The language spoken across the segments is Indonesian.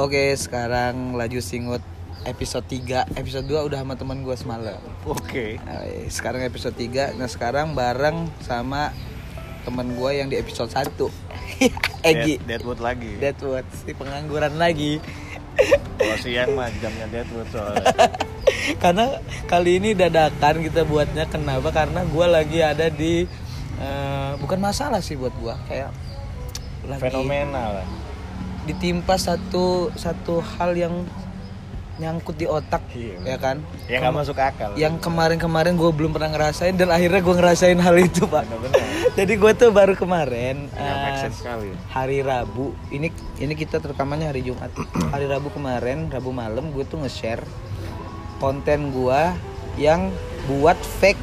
Oke, sekarang laju singut episode 3 Episode 2 udah sama teman gue semalam Oke. Nah, Sekarang episode 3 Nah sekarang bareng sama teman gue yang di episode 1 Egi Dead- Deadwood lagi. Deadwood, si pengangguran lagi Kalau siang mah jamnya Deadwood soalnya. Karena kali ini dadakan kita buatnya Kenapa? Karena gue lagi ada di eh, Bukan masalah sih buat gue Kayak lagi Fenomenal lah. Ditimpa satu satu hal yang nyangkut di otak Iya, ya kan Ya nggak masuk akal. yang kemarin-kemarin gue belum pernah ngerasain dan akhirnya gue ngerasain hal itu pak Benar-benar. jadi gue tuh baru kemarin eh, sense sekali. hari Rabu ini ini kita rekamannya hari Jumat hari Rabu kemarin Rabu malam gue tuh nge-share konten gue yang buat fake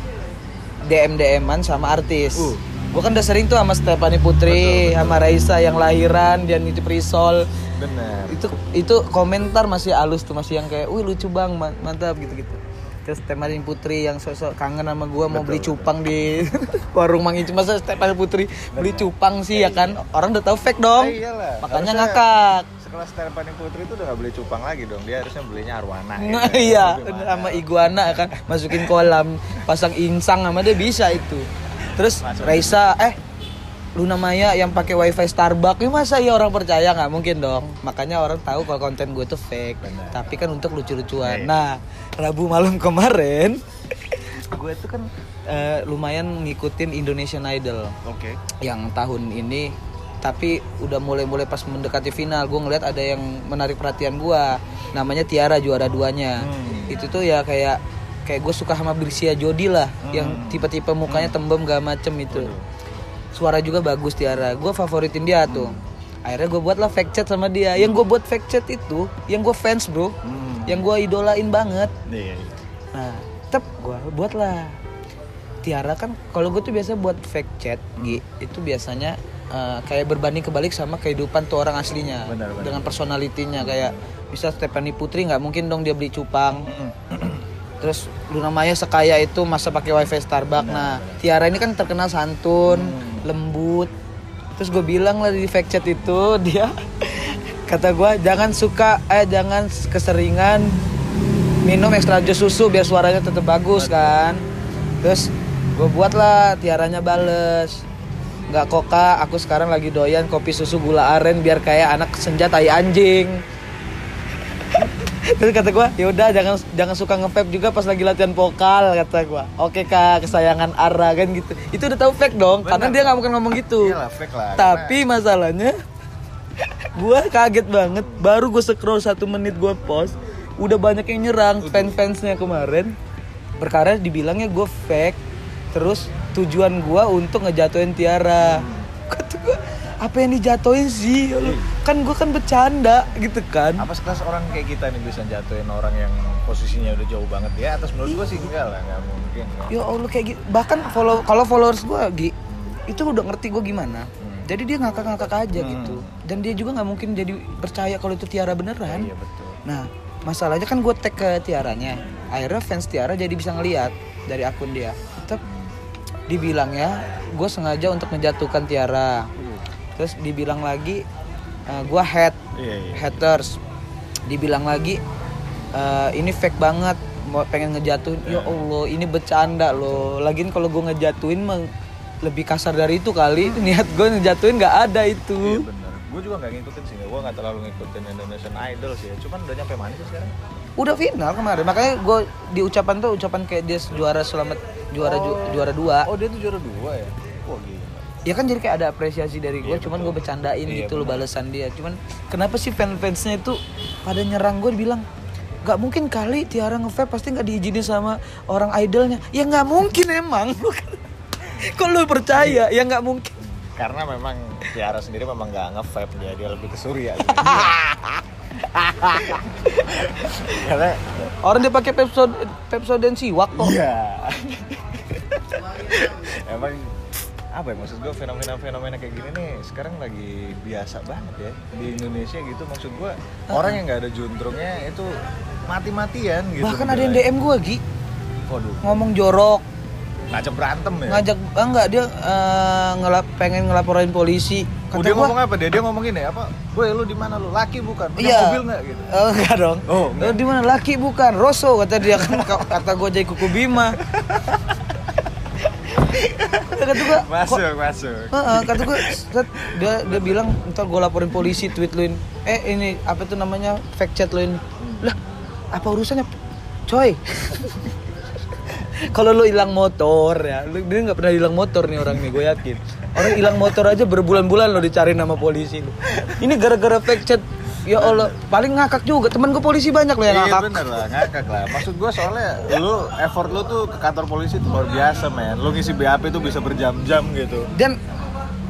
DM DMan sama artis Uh. Gue kan udah sering tuh sama Stephanie Putri sama Raisa yang lahiran dan itu Prisol Benar. itu itu komentar masih halus tuh masih yang kayak wih lucu bang ma- mantap gitu gitu terus Stephanie Putri yang sosok kangen sama gue mau beli cupang di warung Mang Icu. Masa Stephanie Putri beli cupang sih ya kan? orang udah tahu fake dong. Ah, iyalah. makanya Harusnya ngakak. Sekelas Stephanie Putri itu udah gak beli cupang lagi dong. Dia harusnya belinya arwana. Nah, gitu. iya sama iguana kan. Masukin kolam pasang insang sama dia bisa itu terus Masuk. Raisa eh Luna Maya yang pakai wifi Starbucks ini masa ya orang percaya nggak mungkin dong makanya orang tahu kalau konten gue tuh fake Benar. tapi kan untuk lucu-lucuan Iya. nah Rabu malam kemarin gue tuh kan eh, lumayan ngikutin Indonesian Idol Oke. yang tahun ini tapi udah mulai-mulai pas mendekati final gue ngeliat ada yang menarik perhatian gue namanya Tiara juara duanya Hmm. itu tuh ya kayak kayak gue suka sama Brisia Jodi lah yang tipe-tipe mukanya tembem gak macem itu suara juga bagus Tiara gue favoritin dia tuh akhirnya gue buatlah fake chat sama dia yang gue buat fake chat itu yang gue fans bro Hmm. yang gue idolain banget Iya. iya. Nah, tetep gue buat lah. Tiara kan kalau gue tuh biasa buat fake chat, Gi, itu biasanya eh, kayak berbanding kebalik sama kehidupan tuh orang aslinya Benar, benar. dengan personalitinya kayak bisa Stephanie Putri nggak mungkin dong dia beli cupang. Terus Luna Maya sekaya itu masa pakai wifi Starbucks. Nah, Tiara ini kan terkenal santun, lembut. Terus gue bilang lah di fake chat itu dia kata gue jangan suka eh jangan keseringan minum ekstra jus susu biar suaranya tetap bagus kan? Terus gue buat lah tiaranya bales. Nggak koka aku sekarang lagi doyan kopi susu gula aren biar kayak anak senja tai anjing terus kata gue yaudah jangan jangan suka nge juga pas lagi latihan vokal kata gue oke kak kesayangan Ara kan gitu. Itu udah tahu fake dong karena Benar. dia nggak mungkin ngomong gitu. Iyalah fake lah. tapi masalahnya gue kaget banget. Baru gue scroll satu menit gue post udah banyak yang nyerang fans fansnya kemarin. Perkara dibilangnya gue fake terus tujuan gue untuk ngejatuhin Tiara. Kata gue apa yang dijatuhin sih? Ya Allah, kan gue kan bercanda gitu kan. Apa sekelas orang kayak kita nih bisa jatuhin orang yang posisinya udah jauh banget? Ya atas menurut gue sih enggak lah nggak mungkin kan. ya Allah kayak gitu. Bahkan follow kalau followers gue Gi, itu udah ngerti gue gimana. Jadi dia ngakak-ngakak aja gitu. Dan dia juga nggak mungkin jadi percaya kalau itu Tiara beneran. Iya betul. Nah, masalahnya kan gue tag ke Tiaranya. Akhirnya fans Tiara jadi bisa ngeliat dari akun dia. Tetap dibilang ya, gue sengaja untuk menjatuhkan Tiara. Terus dibilang lagi, gue head iya iya. haters. Dibilang lagi, "Eh, ini fake banget, mau pengen ngejatuhin. Ya Allah, ini bercanda loh. Lagian kalau gue ngejatuhin mah lebih kasar dari itu kali. Niat gue ngejatuhin nggak ada Iya itu. bener. Gue juga nggak ngikutin sih gue nggak terlalu ngikutin Indonesian Idol sih. Cuman udah nyampe mana sih sekarang? Udah final kemarin. Makanya gue di ucapan tuh ucapan kayak dia juara selamat juara ju- juara dua. Oh dia tuh juara dua ya? Wah gila ya kan jadi kayak ada apresiasi dari gue Iya, cuman gue bercandain Iya, gitu loh benar. balasan dia. Cuman kenapa sih fan fansnya itu pada nyerang gue bilang nggak mungkin kali Tiara nge pasti nggak diizinin sama orang idolnya. Ya nggak mungkin emang. Kok lu percaya? Ya nggak mungkin. Karena memang Tiara sendiri memang nggak nge-vape dia dia lebih ke Surya gitu. karena orang dia pakai Pepsod Pepsodent siwak kok. Iya. Emang apa ya maksud gue fenomena-fenomena kayak gini nih sekarang lagi biasa banget ya di Indonesia gitu. Maksud gue orang yang nggak ada juntrungnya itu mati-matian gitu bahkan ada yang DM gue Gi. Waduh. Ngomong jorok. Ngajak berantem ya? Ngajak ah, enggak dia eh, ngelap pengen ngelaporin polisi. Oh, dia ngomong apa dia? Dia ngomong ini apa? Woi lu di mana lu? Laki bukan? Punya Iya. mobil nggak? gitu. Oh, enggak dong. Oh, enggak. Eh, di mana? Laki bukan? Rosso kata dia. Kan kata gue jadi kuku Bima. kata gue masuk masuk. Heeh, kata gue set, dia dia bilang ntar gue laporin polisi tweet luin eh ini apa itu namanya? Fact chat luin lah apa urusannya? Coy. Kalau lu hilang motor ya lu dia nggak pernah hilang motor nih orang nih gue yakin. Orang hilang motor aja berbulan-bulan lo dicari nama polisi ini gara-gara fact chat ya Allah paling ngakak juga temen gue polisi banyak loh yang Iya ngakak bener lah, ngakak lah. Maksud gue soalnya lu effort lu tuh ke kantor polisi tuh luar biasa men. Lu ngisi BAP tuh bisa berjam-jam gitu. dan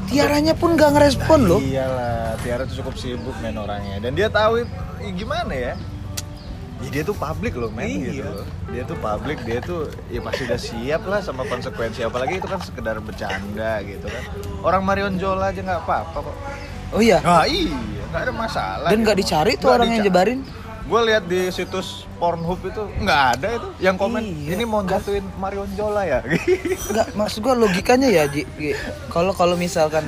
tiaranya pun gak ngerespon loh Iyalah, Tiara tuh cukup sibuk men orangnya. Dan dia tahu ih, gimana ya? Ya, dia tuh publik loh men Iya. gitu loh. Dia tuh publik, dia tuh ya pasti udah siap lah sama konsekuensi apalagi itu kan sekedar bercanda gitu kan. Orang Marion Jola aja nggak apa-apa kok. oh iya Nah iya, nggak ada masalah. dan nggak dicari tuh orang yang jebarin Gue lihat di situs Pornhub itu nggak ada itu yang komen Iya. ini mau jatuhin Marion Jola ya. Enggak, maksud gua logikanya ya, Ji. Kalau kalau misalkan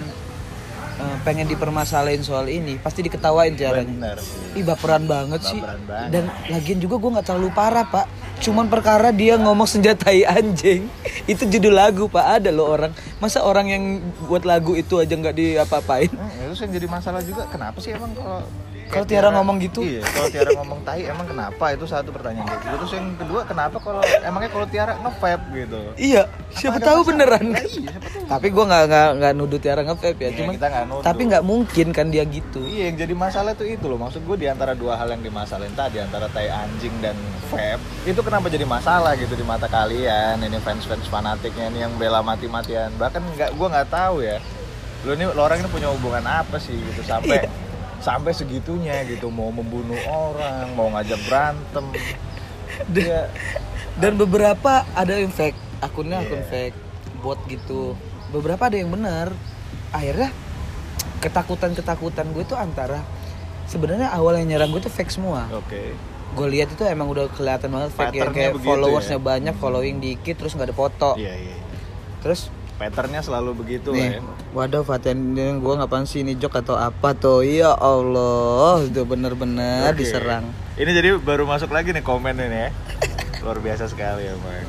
eh, pengen dipermasalahin soal ini, pasti diketawain caranya. Bener sih. Ih, baperan banget sih. Baperan banget. Dan lagian juga gua nggak terlalu parah, Pak. Cuman perkara dia ngomong senjatai anjing. Itu judul lagu, Pak. Ada loh orang. Masa orang yang buat lagu itu aja nggak diapa-apain? Hmm, itu yang jadi masalah juga kenapa sih emang kalau Kalau kayak Tiara ngomong gitu? Iya, kalau Tiara ngomong tai emang kenapa? Itu satu pertanyaan gitu. Terus yang kedua kenapa kalau emangnya kalau Tiara nge-vape gitu? Iya, siapa tahu masalah? beneran. Nah, iya, siapa tahu. Tapi gua nggak nggak nggak nuduh Tiara nge-vape ya, Iya, nuduh. tapi nggak mungkin kan dia gitu. Iya, yang jadi masalah itu itu loh. Maksud gue di antara dua hal yang dimasalahin tadi antara tai anjing dan vape, itu kenapa jadi masalah gitu di mata kalian? Ini fans-fans fanatiknya ini yang bela mati-matian. Bahkan nggak gue nggak tahu ya. Lo ini lo orang ini punya hubungan apa sih gitu sampai Iya. Sampai segitunya gitu mau membunuh orang, mau ngajak berantem. Dia dan beberapa ada yang fake akunnya akun Iya. fake bot gitu beberapa ada yang benar akhirnya ketakutan ketakutan gue tuh antara sebenarnya awal yang nyerang gue tuh fake semua oke. gue lihat itu emang udah kelihatan banget fake Patternnya kayak followersnya ya? banyak following dikit terus nggak ada foto Iya, iya. terus Patternnya selalu begitu nih ya. waduh Fatin ini gue ngapain sih ini jok atau apa tuh ya Allah itu bener-bener Oke. diserang Ini jadi baru masuk lagi nih komen ini ya. Luar biasa sekali ya, Bang.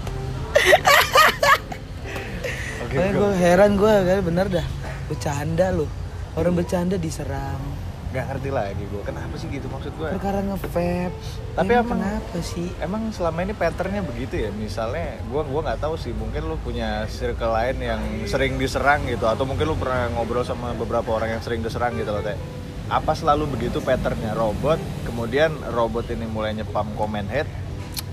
Bro. gue heran gue kan bener dah bercanda loh orang bercanda diserang Gak ngerti lagi gue. Kenapa sih gitu maksud gue? perkara nge-vape Tapi Ini emang- kenapa sih Emang selama ini patternnya begitu ya? Misalnya, gue gua nggak tahu sih. Mungkin lu punya circle lain yang sering diserang gitu, atau mungkin lu pernah ngobrol sama beberapa orang yang sering diserang gitu loh, teh. Apa selalu begitu patternnya robot? Kemudian robot ini mulai nyepam comment head,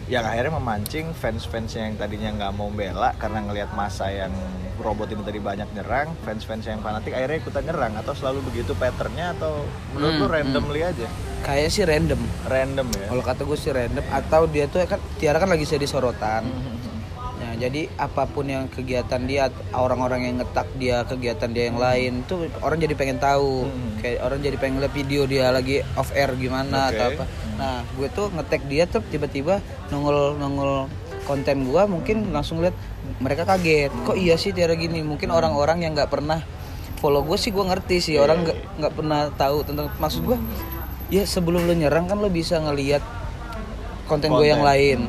yang akhirnya memancing fans-fans yang tadinya nggak mau bela karena ngelihat masa yang robot ini tadi banyak nyerang, fans-fans yang fanatik akhirnya ikutan nyerang atau selalu begitu patternnya atau menurut lu Hmm, randomly aja? kayak sih random Random ya. kalau kata gue sih random atau dia tuh kan Tiara kan lagi jadi sorotan Hmm. nah jadi apa pun yang kegiatan dia orang-orang yang ngetak dia kegiatan dia yang lain tuh orang jadi pengen tahu Hmm. kayak orang jadi pengen lihat video dia lagi off air gimana Oke. atau apa nah gue tuh ngetek dia tuh tiba-tiba nongol nongol konten gue mungkin langsung lihat mereka kaget. Kok iya sih Tiara gini? Mungkin orang-orang yang nggak pernah follow gue sih gue ngerti sih. Iya, orang nggak nggak pernah tahu tentang maksud gue ya sebelum lo nyerang kan lo bisa ngelihat konten, gue yang Konten. lain.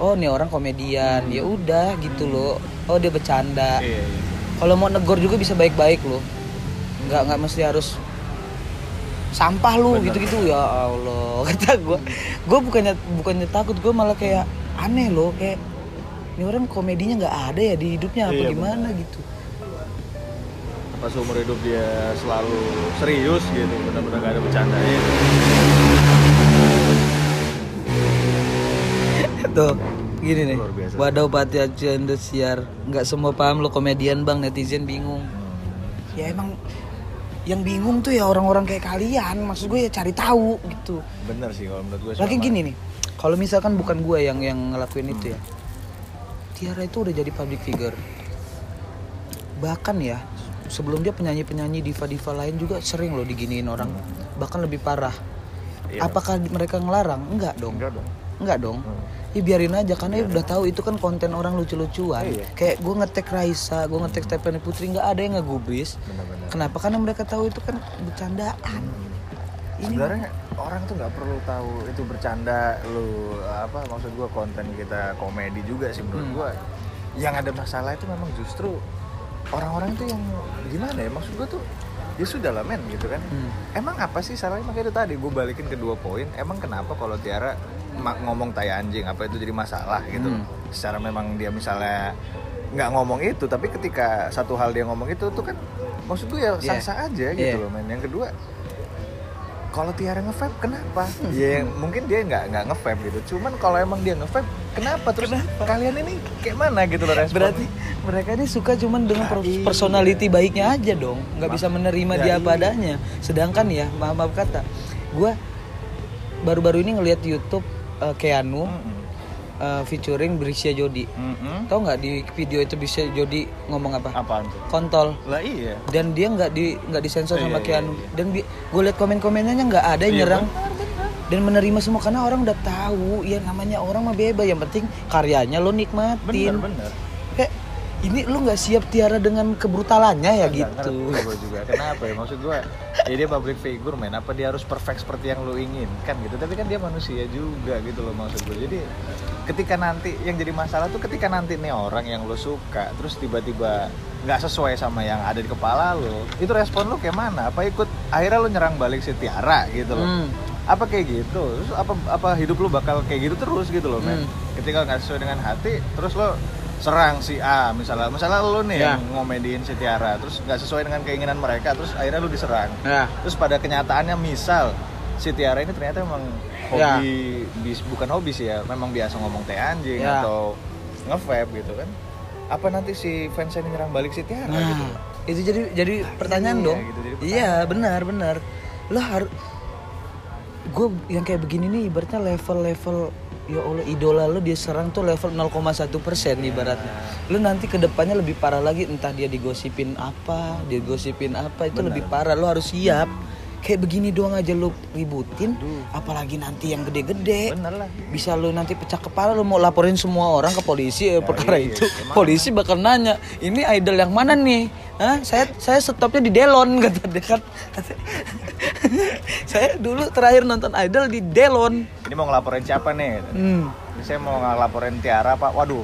Oh nih orang komedian. Ya udah gitu loh. Oh dia bercanda. Iya, iya. kalau mau negor juga bisa baik-baik loh. Nggak nggak mesti harus sampah lu Bener. gitu-gitu. Ya Allah kata gue gue bukannya bukannya takut gue malah kayak aneh loh kayak ini orang komedinya nggak ada ya di hidupnya apa Iya, gimana gitu. Pas seumur hidup dia selalu serius gitu. Benar-benar gak ada bercandanya. Tuh gini nih. Luar biasa. Wadaw Pati Aceh Indosiar nggak semua paham lo komedian bang. Netizen bingung. Ya emang yang bingung tuh ya orang-orang kayak kalian. Maksud gue ya cari tahu gitu. Bener sih kalau menurut gue lagi gini nih kalau misalkan bukan gue yang yang ngelakuin itu ya Tiara itu udah jadi public figure. Bahkan ya sebelum dia penyanyi-penyanyi diva-diva lain juga sering loh diginiin orang. Bahkan lebih parah. Iya. apakah mereka ngelarang? Enggak dong. Enggak dong. Enggak dong. Hmm. Ya biarin aja karena ya udah tahu itu kan konten orang lucu-lucuan. Iya. kayak gue ngetek Raisa gue ngetek Stephanie Putri nggak ada yang ngegubris. Bener-bener. kenapa? Karena mereka tahu itu kan bercandaan. Ini sebenarnya orang tuh nggak perlu tahu itu bercanda lu apa maksud gua konten kita komedi juga sih menurut Hmm. gua. Yang ada masalah itu memang justru orang-orang itu yang gimana ya maksud gua tuh ya sudah lah men gitu kan. Hmm. emang apa sih salahnya? Makanya itu tadi gue balikin ke dua poin. Emang kenapa kalau Tiara ngomong tai anjing apa itu jadi masalah gitu Hmm. secara memang dia misalnya nggak ngomong itu tapi ketika satu hal dia ngomong itu tuh kan maksud gue ya Iya. sah-sah aja gitu Iya. loh men yang kedua kalau Tiara nge-vape kenapa? ya mungkin dia nggak nggak nge-vape gitu. Cuman kalau emang dia nge-vape kenapa? Terus kalian ini kayak mana gitu loh respon? berarti mereka ini suka cuman dengan per- iya. personality baiknya aja dong nggak bisa menerima Ya dia apa iya. adanya sedangkan ya maaf maaf kata gue baru-baru ini ngelihat YouTube uh, Keanu Mm-mm. uh, featuring Brisia Jodi Mm-mm. tau nggak di video itu Brisia Jodi ngomong apa Apaan tuh? kontol Lah iya. dan dia nggak di nggak disensor Iya, sama iya, Keanu dan gue liat komen-komennya nggak ada yang Iya, nyerang dan menerima semua karena orang udah tahu ya namanya orang mah bebas yang penting karyanya lo nikmatin Bener bener. Ini lu nggak siap Tiara dengan kebrutalannya ya Nggak gitu gua juga. Kenapa ya? Maksud gue, ya dia public figure men. Apa dia harus perfect seperti yang lu inginkan gitu? Tapi kan dia manusia juga gitu loh maksud gue. Jadi ketika nanti yang jadi masalah tuh ketika nanti nih orang yang lu suka terus tiba-tiba nggak sesuai sama yang ada di kepala lu, itu respon lu kayak mana? Apa ikut akhirnya lu nyerang balik si Tiara gitu loh? Hmm. Apa kayak gitu? Terus apa apa hidup lu bakal kayak gitu terus gitu loh men? Hmm. Ketika nggak sesuai dengan hati, terus lo serang si A misalnya. Misalnya lu nih Ya. yang ngomediin si Tiara terus nggak sesuai dengan keinginan mereka terus akhirnya lu diserang. Ya. Terus pada kenyataannya misal si Tiara ini ternyata memang Ya. hobi bis, bukan hobi sih ya memang biasa ngomong teh anjing Ya. atau nge-vape gitu kan. Apa nanti si fansnya ini nyerang balik si Tiara nah. gitu? Itu jadi jadi pertanyaan iya, dong. gitu, jadi iya benar benar. Lo harus gue yang kayak begini nih ibaratnya level-level ya Allah idola lo dia serang tuh level 0,1 persen ibaratnya. Lo nanti ke depannya lebih parah lagi entah dia digosipin apa digosipin apa itu Benar. lebih parah. Lo harus siap kayak begini doang aja lo ributin Aduh. apalagi nanti yang gede-gede bener lah bisa lu nanti pecah kepala lu mau laporin semua orang ke polisi ya, perkara iya, itu gimana? polisi bakal nanya ini idol yang mana nih Hah? saya saya stopnya di Delon kata dia kan saya dulu terakhir nonton idol di Delon ini mau ngelaporin siapa nih hmm. Ini saya mau ngelaporin Tiara pak waduh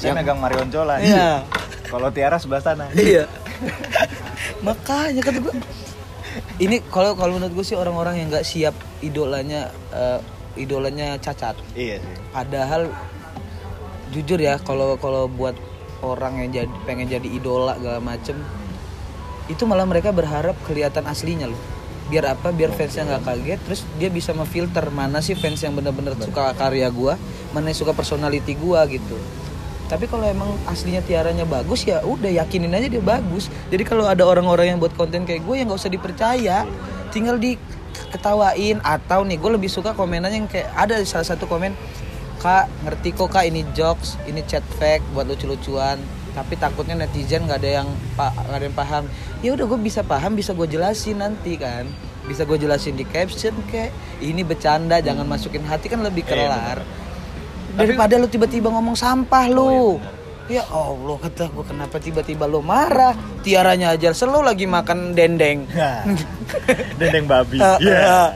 saya Yang- megang Marion Jola Iya. kalau Tiara sebelah sana iya makanya kata gue ini kalau kalau menurut gue sih orang-orang yang nggak siap idolanya eh, idolanya cacat. Iya sih. Padahal jujur ya kalau kalau buat orang yang jadi pengen jadi idola segala macem itu malah mereka berharap kelihatan aslinya loh. Biar apa? Biar fansnya nggak kaget terus dia bisa memfilter mana sih fans yang bener-bener suka karya gua mana yang suka personality gua gitu tapi kalau emang aslinya tiaranya bagus ya udah yakinin aja dia bagus. Jadi kalau ada orang-orang yang buat konten kayak gue yang nggak usah dipercaya. Tinggal diketawain atau nih gue lebih suka komenannya yang kayak ada salah satu komen kak ngerti kok kak ini jokes ini chat fake buat lucu-lucuan. Tapi takutnya netizen nggak ada yang pak nggak ada yang paham. Ya udah gue bisa paham bisa gue jelasin nanti kan. Bisa gue jelasin di caption kayak ini bercanda jangan masukin hati. Kan lebih Iya, kelar daripada lu tiba-tiba ngomong sampah lu Oh, ya Allah kata gue kenapa tiba-tiba lu marah tiaranya aja selalu lagi makan dendeng dendeng babi Iya. ah.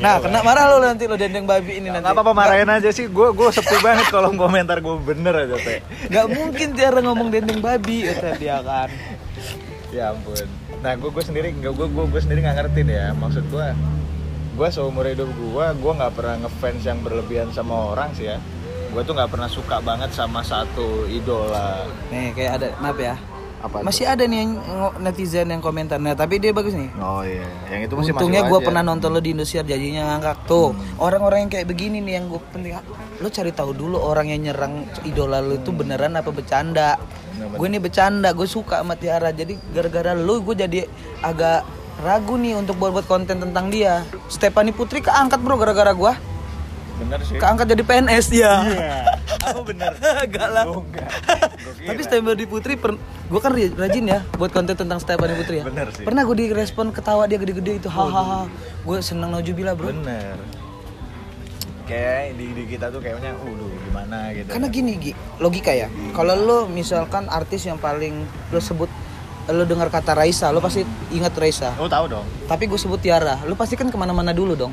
nah kena marah lu nanti lu dendeng babi ini nanti apa-apa marahin aja sih, gue gue sepi banget kalau komentar gue bener aja teh. Gak mungkin Tiara ngomong dendeng babi kata dia kan. Ya ampun. Nah gue gue sendiri gue gue gue sendiri nggak ngerti deh ya. Maksud gue, gue seumur hidup gue, gue nggak pernah ngefans yang berlebihan sama orang sih ya. Gue tuh nggak pernah suka banget sama satu idola. Nih kayak ada maaf ya. Apa? tuh? Masih ada nih yang netizen yang komentar. Nah tapi dia bagus nih. Oh iya, yang itu masih Untungnya masuk gue pernah nonton lo di Indosiar jadinya ngangkat tuh orang-orang yang kayak begini nih yang gue penting lo cari tahu dulu orang yang nyerang idola lo itu beneran apa bercanda gue nih bercanda gue suka sama Tiara jadi gara-gara lo gue jadi agak ragu nih untuk buat buat konten tentang dia Stephanie Putri keangkat bro gara-gara gue Bener sih. keangkat jadi PNS dia Iya. Apa bener? Enggak lah. Oh, enggak. Tapi Stephanie Putri, per, gue kan rajin ya buat konten tentang Stephanie Putri ya. Bener sih. Pernah gue direspon ketawa dia gede-gede itu, hahaha. Gue seneng Najubila bro. Bener. kayak di, di kita tuh kayaknya uh gimana gitu Karena gini Gi, logika ya. Kalau lo misalkan artis yang paling lo sebut lo dengar kata Raisa, lo pasti ingat Raisa. oh tahu dong Tapi gue sebut Tiara, lo pasti kan ke mana-mana dulu dong.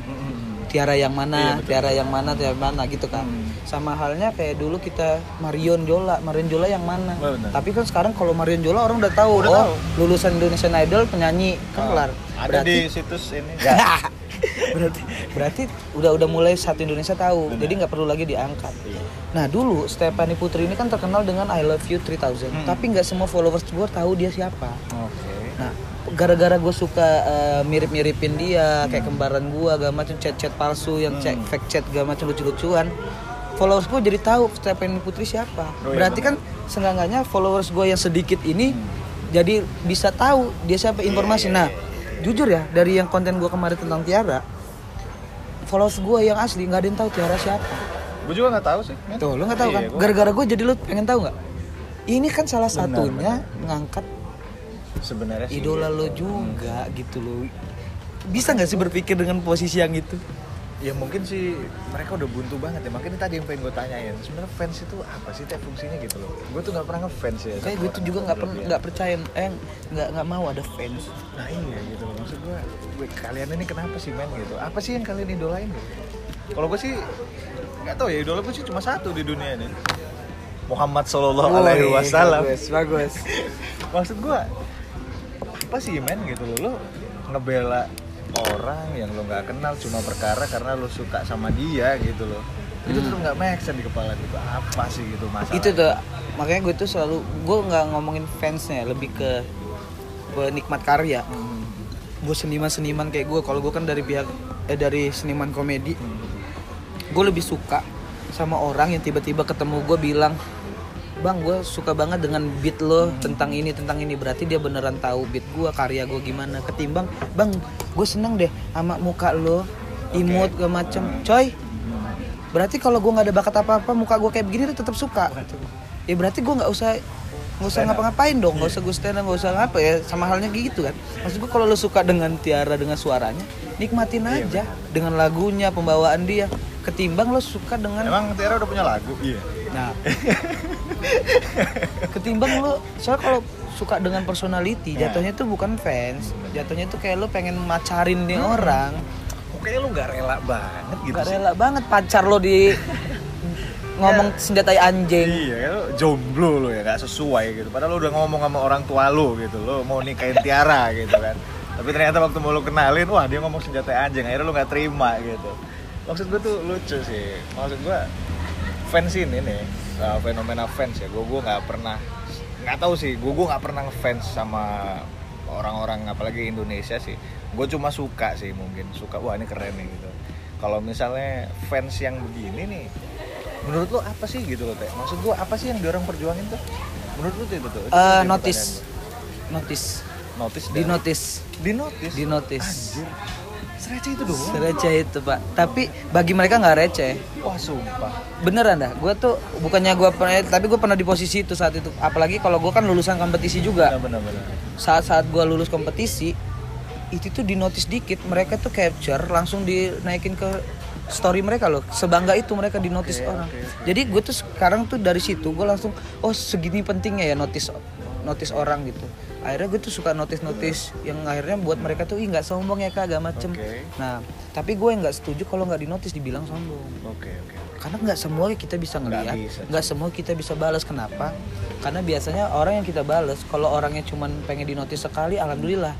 Tiara yang Iya, mana, betul. Tiara yang mana, Tiara yang mana gitu kan. Hmm. Sama halnya kayak dulu kita Marion Jola, Marion Jola yang mana. Benar. Tapi kan sekarang kalau Marion Jola orang udah tahu, Udah oh tahu. lulusan Indonesian Idol penyanyi kan kelar. ada di situs ini berarti berarti udah udah mulai satu Indonesia tahu, jadi nggak perlu lagi diangkat. Iya. Nah dulu Stephanie Putri ini kan terkenal dengan I Love You 3000, Hmm. tapi nggak semua followers gue tahu dia siapa. oke Nah, gara-gara gue suka eh, mirip-miripin dia, kayak kembaran gue, gak macam chat-chat palsu yang cek Hmm. fake chat gak macam lucu-lucuan. Followers gue jadi tahu Stephanie Putri siapa. Oh, iya, Berarti kan seenggaknya followers gue yang sedikit ini jadi bisa tahu dia siapa informasi. iya, nah, iya, jujur ya dari yang konten gue kemarin tentang Tiara, followers gue yang asli nggak ada yang tahu Tiara siapa. gue juga nggak tahu sih men. Tuh, lo nggak tahu Iya, kan? Gara-gara gue jadi lo pengen tahu nggak? Ini kan salah Benar, satunya ngangkat sebenarnya sih. Idola lo juga gitu loh bisa nggak sih berpikir dengan posisi yang itu? Ya mungkin sih mereka udah buntu banget ya. Makanya tadi yang pengen gue tanyain sebenarnya fans itu apa sih teh fungsinya gitu loh? Gue tuh nggak pernah ngefans ya. Kayak gue tuh juga nggak pernah nggak percaya eh nggak nggak mau ada fans. Nah iya gitu loh. Maksud gue gue kalian ini kenapa sih men gitu? Apa sih yang kalian idolain? Gitu kalau gue sih nggak tahu ya idola gue sih cuma satu di dunia ini. Muhammad Shallallahu Alaihi Wasallam. bagus bagus. Maksud gue apa sih men? Gitu loh. Lo ngebela orang yang lo nggak kenal cuma perkara karena lo suka sama dia gitu loh. Itu Hmm. tuh nggak make sense di kepala gitu apa sih gitu masalah itu tuh makanya gue tuh selalu gue nggak ngomongin fansnya lebih ke penikmat karya. Hmm. gue seniman-seniman kayak gue kalau gue kan dari pihak eh dari seniman komedi. Hmm. gue lebih suka sama orang yang tiba-tiba ketemu gue bilang bang gue suka banget dengan beat lo tentang ini tentang ini. Berarti dia beneran tahu beat gue karya gue gimana. Ketimbang bang gue seneng deh sama muka lo imut gak macem. Coy berarti kalau gue nggak ada bakat apa apa muka gue kayak begini lo tetap suka? Ya berarti gue nggak usah nggak usah ngapa-ngapain dong. Nggak usah gue stand nggak usah apa ya sama halnya gitu kan. Maksud gue kalau lo suka dengan Tiara dengan suaranya nikmatin Iya, aja dengan lagunya pembawaan dia. Ketimbang lo suka dengan emang Tiara udah punya lagu? Iya Nah, ketimbang lo, soalnya kalau suka dengan personality, Ya. jatuhnya itu bukan fans, jatuhnya itu kayak lo pengen macarin nih orang, kayaknya lu nggak rela banget gitu gak sih rela banget pacar lo di ngomong senjatai anjing. Iya, kan lu jomblo lu ya, gak sesuai gitu. Padahal lu udah ngomong sama orang tua lu gitu, lu mau nikahin Tiara gitu kan. Tapi ternyata waktu mau lu kenalin, wah dia ngomong senjata anjing, akhirnya lu gak terima gitu. Maksud gue tuh lucu sih. Maksud gue fans ini nih, uh, fenomena fans ya. Gue gue nggak pernah, nggak tahu sih. Gue gue nggak pernah ngefans sama orang-orang apalagi Indonesia sih. Gue cuma suka sih mungkin, suka wah ini keren nih gitu. Kalau misalnya fans yang begini nih, menurut lo apa sih gitu loh teh maksud gua apa sih yang diorang perjuangin tuh menurut lo tuh itu tuh jadi notice, notice, notice di notice, di notice di notice. Serece itu doang Receh itu pak, tapi bagi mereka nggak receh. wah sumpah Beneran dah, gue tuh bukannya gue pernah, tapi gue pernah di posisi itu saat itu. Apalagi kalau gue kan lulusan kompetisi juga. benar-benar saat-saat gua lulus kompetisi itu tuh di notice dikit mereka tuh capture langsung dinaikin ke story mereka loh sebangga itu mereka di notice Oke, orang oke, oke. jadi gue tuh sekarang tuh dari situ gue langsung oh segini pentingnya ya notice notice orang gitu. Akhirnya gue tuh suka notice notice yang akhirnya buat mereka tuh ih nggak sombong ya kak gak macem. Oke. nah tapi gue nggak setuju kalau nggak di notice dibilang sombong. Oke oke karena nggak semua kita bisa ngeliat nggak semua kita bisa balas kenapa? Karena biasanya orang yang kita balas kalau orangnya cuman pengen di notice sekali alhamdulillah.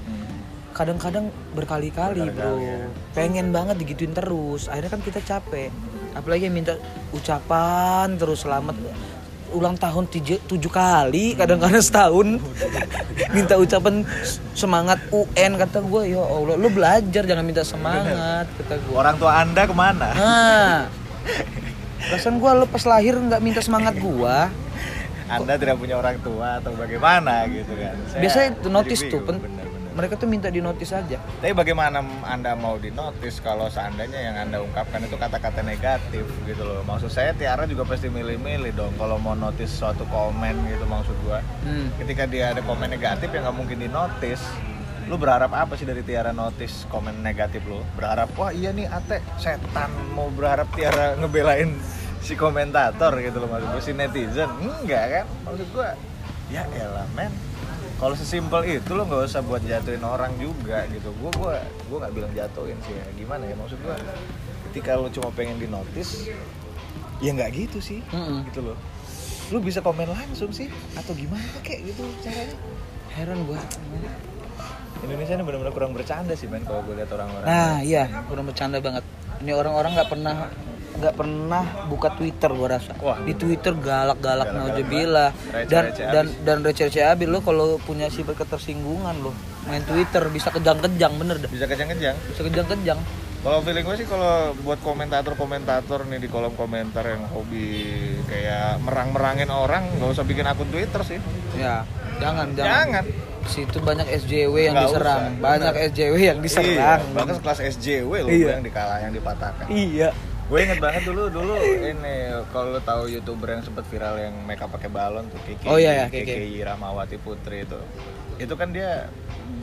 Kadang-kadang berkali-kali bro. Ya. pengen banget digituin terus. Akhirnya kan kita capek. Apalagi yang minta ucapan terus selamat ulang tahun tujuh, tujuh kali kadang-kadang setahun. Minta ucapan semangat UN kata gue ya Allah lu belajar jangan minta semangat kata gue orang tua anda ke mana? Nah, perasaan gue lo pas lahir nggak minta semangat gua. anda tidak punya orang tua atau bagaimana gitu kan? Saya Biasanya notice tuh, pen-. Mereka tuh minta di notice aja. Tapi bagaimana Anda mau di notice kalau seandainya yang Anda ungkapkan itu kata-kata negatif gitu loh. Maksud saya Tiara juga pasti milih-milih dong kalau mau notice suatu komen gitu maksud gua. Hmm. Ketika dia ada komen negatif yang nggak mungkin di notice. lu berharap apa sih dari Tiara notice komen negatif lu berharap wah iya nih Ate setan mau berharap Tiara ngebelain si komentator gitu loh maksud gue si netizen enggak kan maksud gue ya elah men kalau sesimpel itu lo nggak usah buat jatuhin orang juga gitu. Gue gue gue nggak bilang jatuhin sih ya. Gimana ya? Maksud gue ketika lo cuma pengen di notice ya nggak gitu sih. Mm-mm. gitu loh. Lu bisa komen langsung sih atau gimana kayak gitu caranya? Heran gua. Indonesia ini benar-benar kurang bercanda sih men kalau gue lihat orang-orang. Nah iya. Kurang bercanda banget. Ini orang-orang nggak pernah nggak pernah buka Twitter gua rasa Wah. di Twitter galak-galak banget. dan dan dan receh-receh abis lo kalau punya sifat ketersinggungan lo main Twitter bisa kejang-kejang bener dah bisa kejang-kejang bisa kejang-kejang Kalau feeling gue sih kalau buat komentator-komentator nih di kolom komentar yang hobi kayak merang-merangin orang, nggak usah bikin akun Twitter sih. ya jangan jangan, Jangan. situ banyak SJW yang Nggak diserang usah, banyak benar. SJW yang diserang Iya, bahkan kelas SJW loh Iya. yang dikalah, yang dipatahkan. iya Gue inget banget dulu dulu ini kalau lo tahu youtuber yang sempat viral yang makeup pakai balon tuh Kiki, Oh, iya, iya, Kiki. Kiki Ramawati Putri itu. Itu kan dia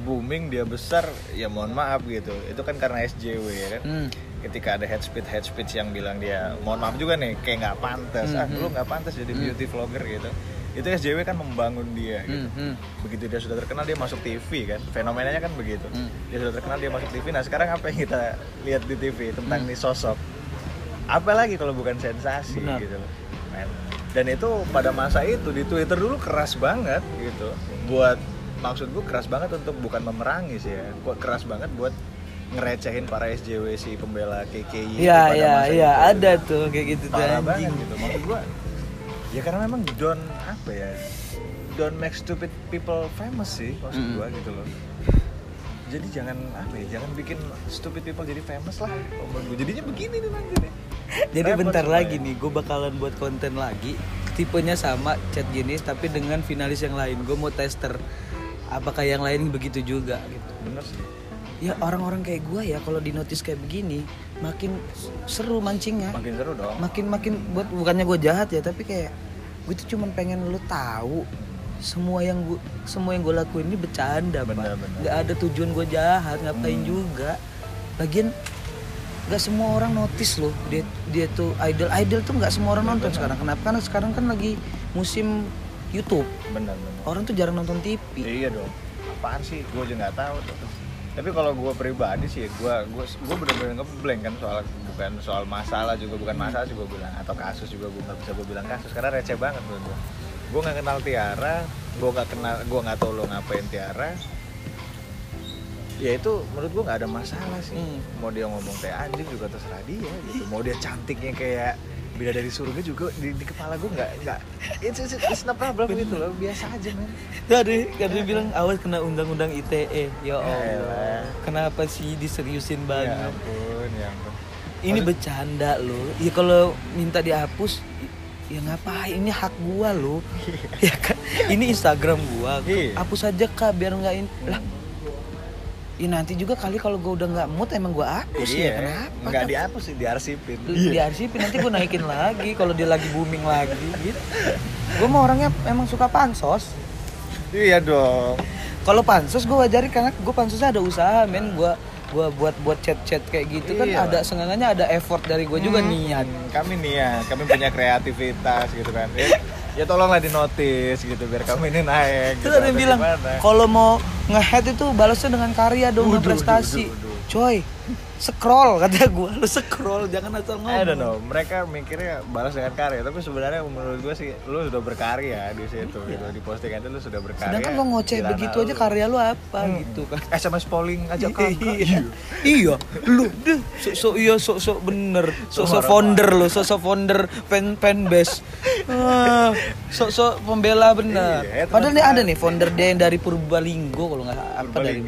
booming dia besar ya mohon maaf gitu. Itu kan karena SJW ya kan. hmm. ketika ada head speech head speech yang bilang dia mohon maaf juga nih kayak nggak pantas ah Mhm. lu nggak pantas jadi beauty vlogger gitu itu SJW kan membangun dia gitu Hmm, hmm. begitu dia sudah terkenal dia masuk TV kan fenomenanya kan begitu Hmm. dia sudah terkenal dia masuk TV nah sekarang apa yang kita lihat di TV tentang Hmm. nih sosok apalagi kalau bukan sensasi Benar. gitu loh. Dan itu pada masa itu di Twitter dulu keras banget gitu. Buat maksud gue keras banget untuk bukan memerangi sih ya. Keras banget buat ngerecehin para SJW si pembela KKI Iya pada iya masa iya. itu. ada tuh kayak gitu parah anjing. banget gitu. Maksud gua ya karena memang don't apa ya don't make stupid people famous sih maksud Mm. gua gitu loh. Jadi jangan apa ya jangan bikin stupid people jadi famous lah jadinya begini nih nanti nih Jadi Repot bentar lagi nih, gue bakalan buat konten lagi. Tipenya sama chat jenis, tapi dengan finalis yang lain. Gue mau tester apakah yang lain begitu juga gitu. bener sih Ya orang-orang kayak gue ya kalau di notice kayak begini, makin seru mancingnya. makin seru dong Makin makin buat bukannya gue jahat ya, tapi kayak gue tuh cuman pengen lu tahu semua yang gue semua yang gue lakuin ini bercanda Bener, pak bener. nggak ada tujuan gue jahat ngapain Hmm. juga lagian nggak semua orang notice loh. Dia dia tuh idol. Idol tuh nggak semua orang nonton sekarang. Kenapa? Karena sekarang kan lagi musim YouTube. Bener bener orang tuh jarang nonton TV iya dong. Apaan sih? Gue juga nggak tahu. Tuh tapi kalau gue pribadi sih gue gue gue bener-bener ngeblank kan soal bukan soal masalah juga bukan masalah sih gue bilang atau kasus juga gue nggak bisa gue bilang kasus karena receh banget menurut gue gue nggak kenal Tiara gue nggak kenal gue nggak tahu lo ngapain Tiara ya itu menurut gue nggak ada masalah sih Hmm. mau dia ngomong kayak anjing juga terserah dia gitu mau dia cantiknya kayak beda dari surga juga di, di kepala gue nggak nggak it's, it's, it's not problem gitu loh biasa aja men Tadi kan dia bilang awas kena undang-undang ITE. Ya Allah. Elah. Kenapa sih diseriusin ya banget? ampun ya ampun Ini bercanda loh. Ya kalau minta dihapus ya ngapain ini hak gua loh. ya kan ini Instagram gua. Iya. Hapus aja Kak biar nggak ini. Lah. Ya nanti juga kali kalau gua udah nggak mood emang gua hapus ya. Kenapa? Iya, nggak Kan? dihapus sih diarsipin Diarsipin nanti gua naikin lagi kalau dia lagi booming lagi gitu. Gua mau orangnya emang suka pansos. iya dong Kalau pansos gue wajarin karena gue pansosnya ada usaha men gue gua buat buat chat-chat kayak gitu kan Iya. ada sengangannya ada effort dari gue juga Hmm. niat. kami niat kami punya kreativitas gitu kan ya, ya tolonglah di notice gitu biar kami ini naik Terus gitu, ada yang bilang kalau mau nge-head itu balasnya dengan karya dong, dengan prestasi. Coy, scroll kata gue, lu scroll jangan asal ngomong. I don't know, mereka mikirnya balas dengan karya, tapi sebenarnya menurut gue sih lu sudah berkarya di situ, gitu. di postingan itu lu sudah berkarya. Sedangkan lo ngoceh begitu aja lu. karya lu apa Hmm. gitu kan. SMS polling aja kan. iya. iya, lu deh sok sok iya sok sok bener, sok sok founder lo, sok sok founder fan fanbase. Ah, sok sok pembela bener. Iya, Padahal nih teman-teman. ada nih founder dia yang dari Purbalinggo kalau nggak apa dari.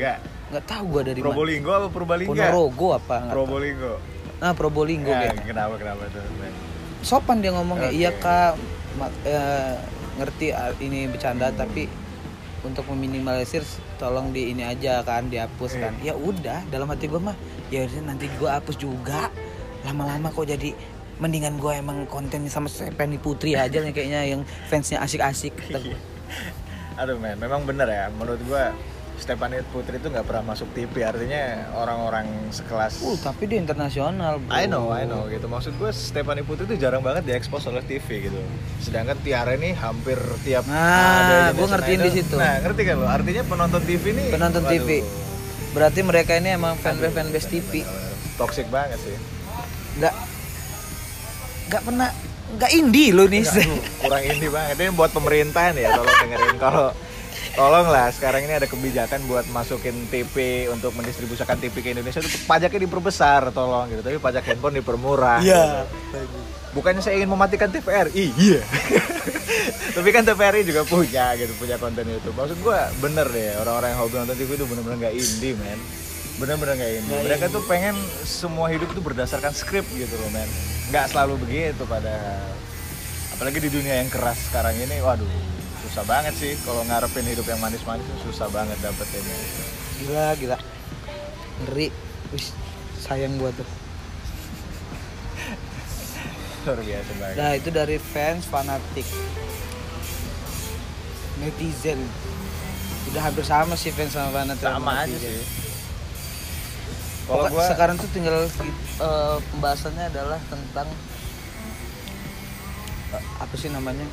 Nggak tahu gua dari mana. Probolinggo apa Purbalingga? Ponorogo apa nggak tahu. Probolinggo. Nah, Probolinggo Ya, kayaknya. kenapa kenapa tuh? Sopan dia ngomongnya, Oke. iya kak, eh, ngerti ah, ini bercanda Hmm. tapi untuk meminimalisir tolong di ini aja kan dihapus Iya. kan. Ya udah, dalam hati gue mah ya nanti gue hapus juga. Lama-lama kok jadi mendingan gue emang kontennya sama Penny Putri aja nih kayaknya yang fansnya asik-asik. gua. Aduh men, memang bener ya menurut gua Stephanie Putri itu nggak pernah masuk TV artinya orang-orang sekelas Uh, tapi dia internasional, bro. I know, I know gitu. Maksud gue Stephanie Putri itu jarang banget diekspos oleh TV gitu. Sedangkan Tiara ini hampir tiap Nah, ada Indonesian ngertiin di situ. Nah, ngerti kan lo? Artinya penonton TV ini Penonton waduh, TV. Berarti mereka ini emang fanbase fanbase TV. Toxic banget sih. Nggak nggak pernah nggak indie lo nih. Kurang indie banget. Ini buat pemerintahan ya, tolong dengerin. Kalau tolong lah sekarang ini ada kebijakan buat masukin TV untuk mendistribusikan TV ke Indonesia. Itu pajaknya diperbesar tolong gitu. Tapi pajak handphone dipermurah Iya. gitu. bukannya saya ingin mematikan TVRI iya. Tapi kan TVRI juga punya gitu punya konten itu maksud gua bener deh orang-orang yang hobi nonton TV itu bener-bener nggak indie men. Bener-bener nggak indie. Nggak mereka tuh pengen semua hidup itu berdasarkan skrip gitu loh men. Nggak selalu begitu pada apalagi di dunia yang keras sekarang ini waduh susah banget sih kalau ngarepin hidup yang manis-manis tuh susah banget dapetinnya Gila, gila. Ngeri. Wis, sayang gua tuh. luar biasa banget Nah, itu dari fans fanatik. Netizen. Udah hampir sama sih fans sama fanatik. sama aja netizen. sih kalau gua sekarang tuh tinggal eh, pembahasannya adalah tentang eh, apa sih namanya?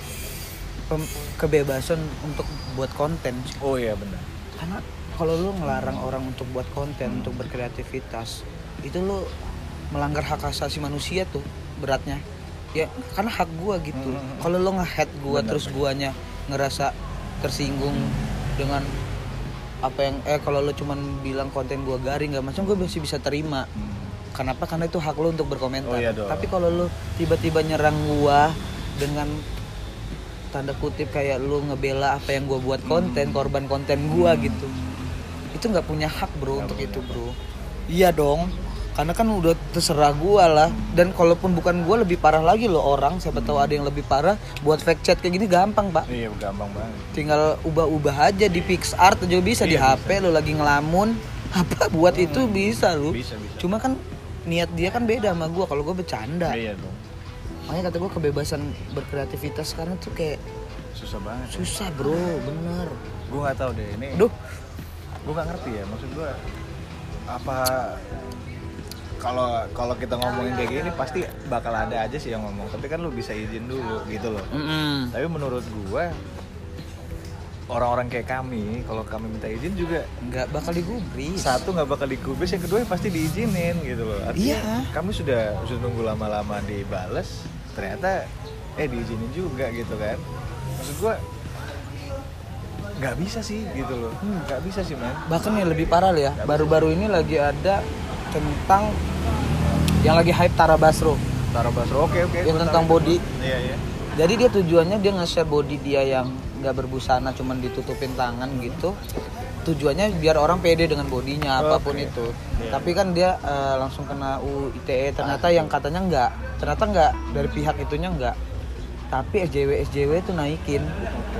Pem- kebebasan untuk buat konten. oh iya benar Karena kalau lu ngelarang orang untuk buat konten, untuk berkreativitas, itu lu melanggar hak asasi manusia tuh beratnya. Ya, karena hak gua gitu. Hmm. Kalau lu nge-head gua Benar, terus benar. guanya ngerasa tersinggung dengan apa yang eh kalau lu cuman bilang konten gua garing gak macam gua masih bisa terima. Kenapa? Karena itu hak lu untuk berkomentar. Oh, iya dong. Tapi kalau lu tiba-tiba nyerang gua dengan tanda kutip kayak lu ngebela apa yang gua buat konten, korban konten gua gitu. Itu nggak punya hak, Bro, Nggak untuk punya itu, Bro. Iya dong. Karena kan udah terserah gua lah. Dan kalaupun bukan gua lebih parah lagi loh orang, siapa tahu ada yang lebih parah buat fake chat kayak gini gampang, Pak. iya gampang banget Tinggal ubah-ubah aja di PixArt aja bisa di Iya, HP lu lagi ngelamun. Apa buat itu bisa lu. bisa bisa Cuma kan niat dia kan beda sama gua kalau gua bercanda. iya dong Makanya kata gue kebebasan berkreativitas sekarang tuh kayak susah banget. Susah bro, bener. gue nggak tahu deh ini Duh, gue nggak ngerti ya maksud gue apa kalau kalau kita ngomongin kayak gini pasti bakal ada aja sih yang ngomong. Tapi kan lu bisa izin dulu gitu loh. Mm tapi menurut gue orang-orang kayak kami kalau kami minta izin juga nggak bakal digubris. satu nggak bakal dikubis yang kedua pasti diizinin gitu loh. Artinya Iya. kami sudah sudah nunggu lama-lama dibales ternyata eh diizinin juga gitu kan. Maksud gue nggak bisa sih gitu loh. Nggak bisa sih man. Bahkan yang lebih parah ya, baru-baru ini lagi ada tentang yang lagi hype Tara Basro. Tara Basro oke oke. Yang gua tentang tahu body. iya iya. Jadi dia tujuannya dia nge-share body dia yang nggak berbusana, cuman ditutupin tangan gitu. Tujuannya biar orang pede dengan bodinya apa pun Oke. itu. Iya. Tapi kan dia eh, langsung kena UU ITE. Ternyata yang katanya nggak, ternyata nggak dari pihak itunya nggak. Tapi SJW SJW itu naikin,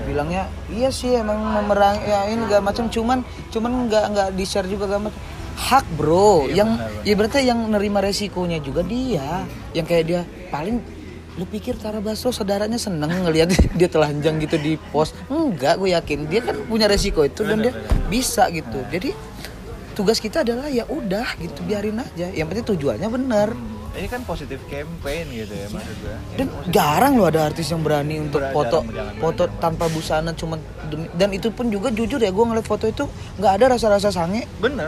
bilangnya iya sih emang memerang ya ini gak macam, cuman cuman nggak nggak di share juga gak macam. Hak bro, Iya, yang benar, benar. ya berarti yang nerima resikonya juga dia, yang kayak dia paling lu pikir Tara Basro saudaranya seneng ngelihat dia telanjang gitu di post enggak gue yakin. Dia kan punya resiko itu dan dia bisa gitu. Jadi tugas kita adalah ya udah gitu biarin aja. Yang penting tujuannya benar. Ini kan positif campaign gitu ya maksud gue dan jarang loh ada artis yang berani untuk foto foto tanpa busana cuma dan itu pun juga jujur ya gue ngeliat foto itu nggak ada rasa-rasa sange. Bener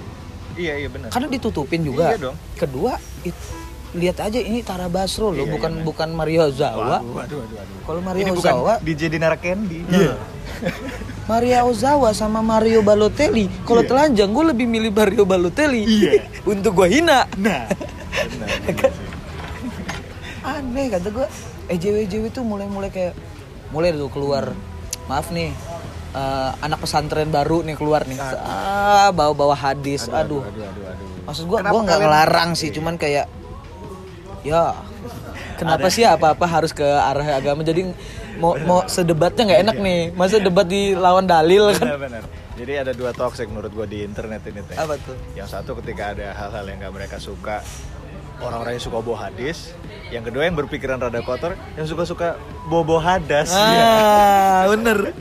iya iya bener karena ditutupin juga. Iya dong. kedua it- lihat aja ini Tara Basro loh Iya, bukan iya, bukan Mario Ozawa waduh waduh waduh, waduh. kalau Mario ini bukan Ozawa DJ Dinar Candy Iya. Maria Ozawa sama Mario Balotelli. Kalau Iya. telanjang gue lebih milih Mario Balotelli. Iya. Untuk gue hina. nah benar, benar. Aneh kata gue. EJW EJW tuh mulai-mulai kayak mulai tuh keluar. Maaf nih. eh, anak pesantren baru nih keluar nih. Ah, bawa-bawa hadis. Aduh. aduh aduh aduh Maksud gue Kenapa gue nggak ngelarang sih, cuman kayak ya. Kenapa sih apa-apa harus ke arah agama? Jadi mau mau sedebatnya nggak enak nih. Masa debat di lawan dalil kan? Benar benar. Jadi ada dua toxic menurut gue di internet ini teh. Apa tuh? Yang satu ketika ada hal-hal yang gak mereka suka orang-orang yang suka bawa hadis. Yang kedua yang berpikiran rada kotor yang suka-suka bobo hadas. Ah, bener.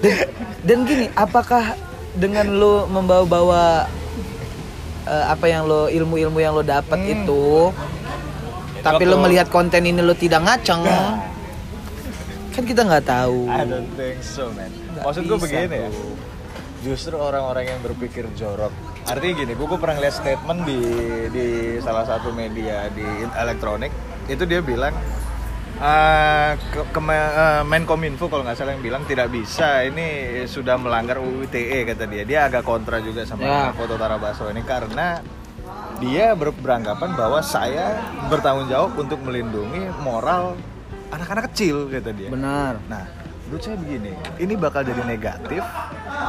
Dan, dan gini, apakah dengan lu membawa-bawa eh, apa yang lo ilmu-ilmu yang lo dapat Hmm. itu tapi lo melihat konten ini lo tidak ngaceng. Kan kita nggak tahu. I don't think so man. Nggak maksud gue begini ya. justru orang-orang yang berpikir jorok. Artinya gini gue pernah lihat statement di di salah satu media di elektronik. Itu dia bilang eh, ke, ke- eh, Menkominfo kalau nggak salah yang bilang tidak bisa. Ini sudah melanggar UU ITE kata dia. Dia agak kontra juga sama Ya. foto Tara Basro ini karena dia ber- beranggapan bahwa saya bertanggung jawab untuk melindungi moral anak-anak kecil kata dia benar Nah, menurut saya begini, ini bakal jadi negatif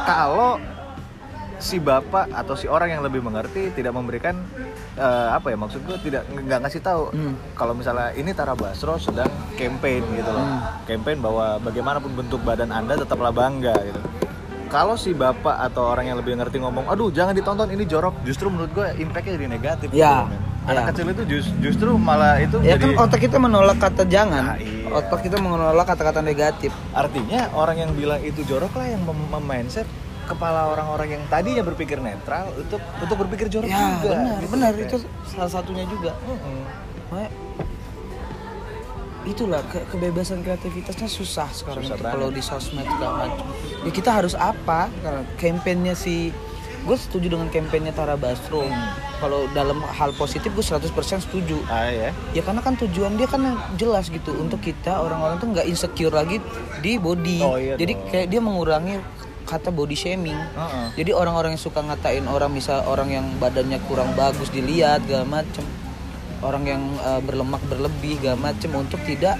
kalau si bapak atau si orang yang lebih mengerti tidak memberikan eh, apa ya maksud gue tidak nggak ngasih tahu Hmm. kalau misalnya ini Tara Basro sedang campaign gitu loh, Hmm. campaign bahwa bagaimanapun bentuk badan anda tetaplah bangga gitu. Kalau si bapak atau orang yang lebih ngerti ngomong, aduh jangan ditonton ini jorok, justru menurut gue impactnya jadi negatif. Ya, gitu. Anak ya. kecil itu jus- justru malah itu ya jadi kan otak kita menolak kata jangan Nah, iya. otak kita menolak kata-kata negatif Artinya orang yang bilang itu jorok lah yang mem- kepala orang-orang yang tadinya berpikir netral untuk untuk berpikir jorok ya juga. benar gitu. benar Kayak, itu salah satunya juga mm-mm. Makanya, itulah ke- kebebasan kreativitasnya susah sekarang Susah kalau di sosmed segala macam ya kita harus apa karena kampanyenya si gue setuju dengan kampanyenya Tara Basro Hmm. kalau dalam hal positif gue 100% setuju Ah ya. ya karena kan tujuan dia kan jelas gitu untuk kita orang-orang tuh nggak insecure lagi di body Oh, iya jadi dong. kayak dia mengurangi kata body shaming Heeh. jadi orang-orang yang suka ngatain orang misal orang yang badannya kurang bagus dilihat segala macem orang yang uh, berlemak berlebih segala macem untuk tidak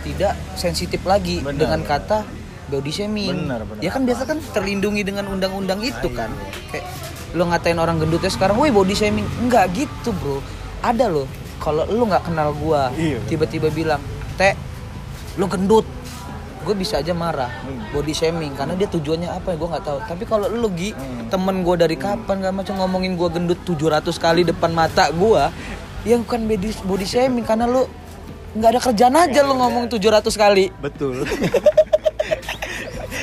tidak sensitif lagi Benar, dengan kata body shaming. Benar, benar. ya kan biasa kan terlindungi dengan undang-undang itu Ah, kan. iya. kayak lo ngatain orang gendutnya sekarang woi body shaming. Enggak gitu bro. Ada loh. Kalau lu nggak kenal gua Iya, tiba-tiba bilang teh lu gendut. Gue bisa aja marah Hmm. body shaming karena dia tujuannya apa ya gue nggak tahu. Tapi kalau lu gi Hmm. temen gue dari kapan gak macam ngomongin gue gendut 700 kali depan mata gue ya bukan body, body shaming karena lu nggak ada kerjaan aja lu ngomong 700 kali Betul.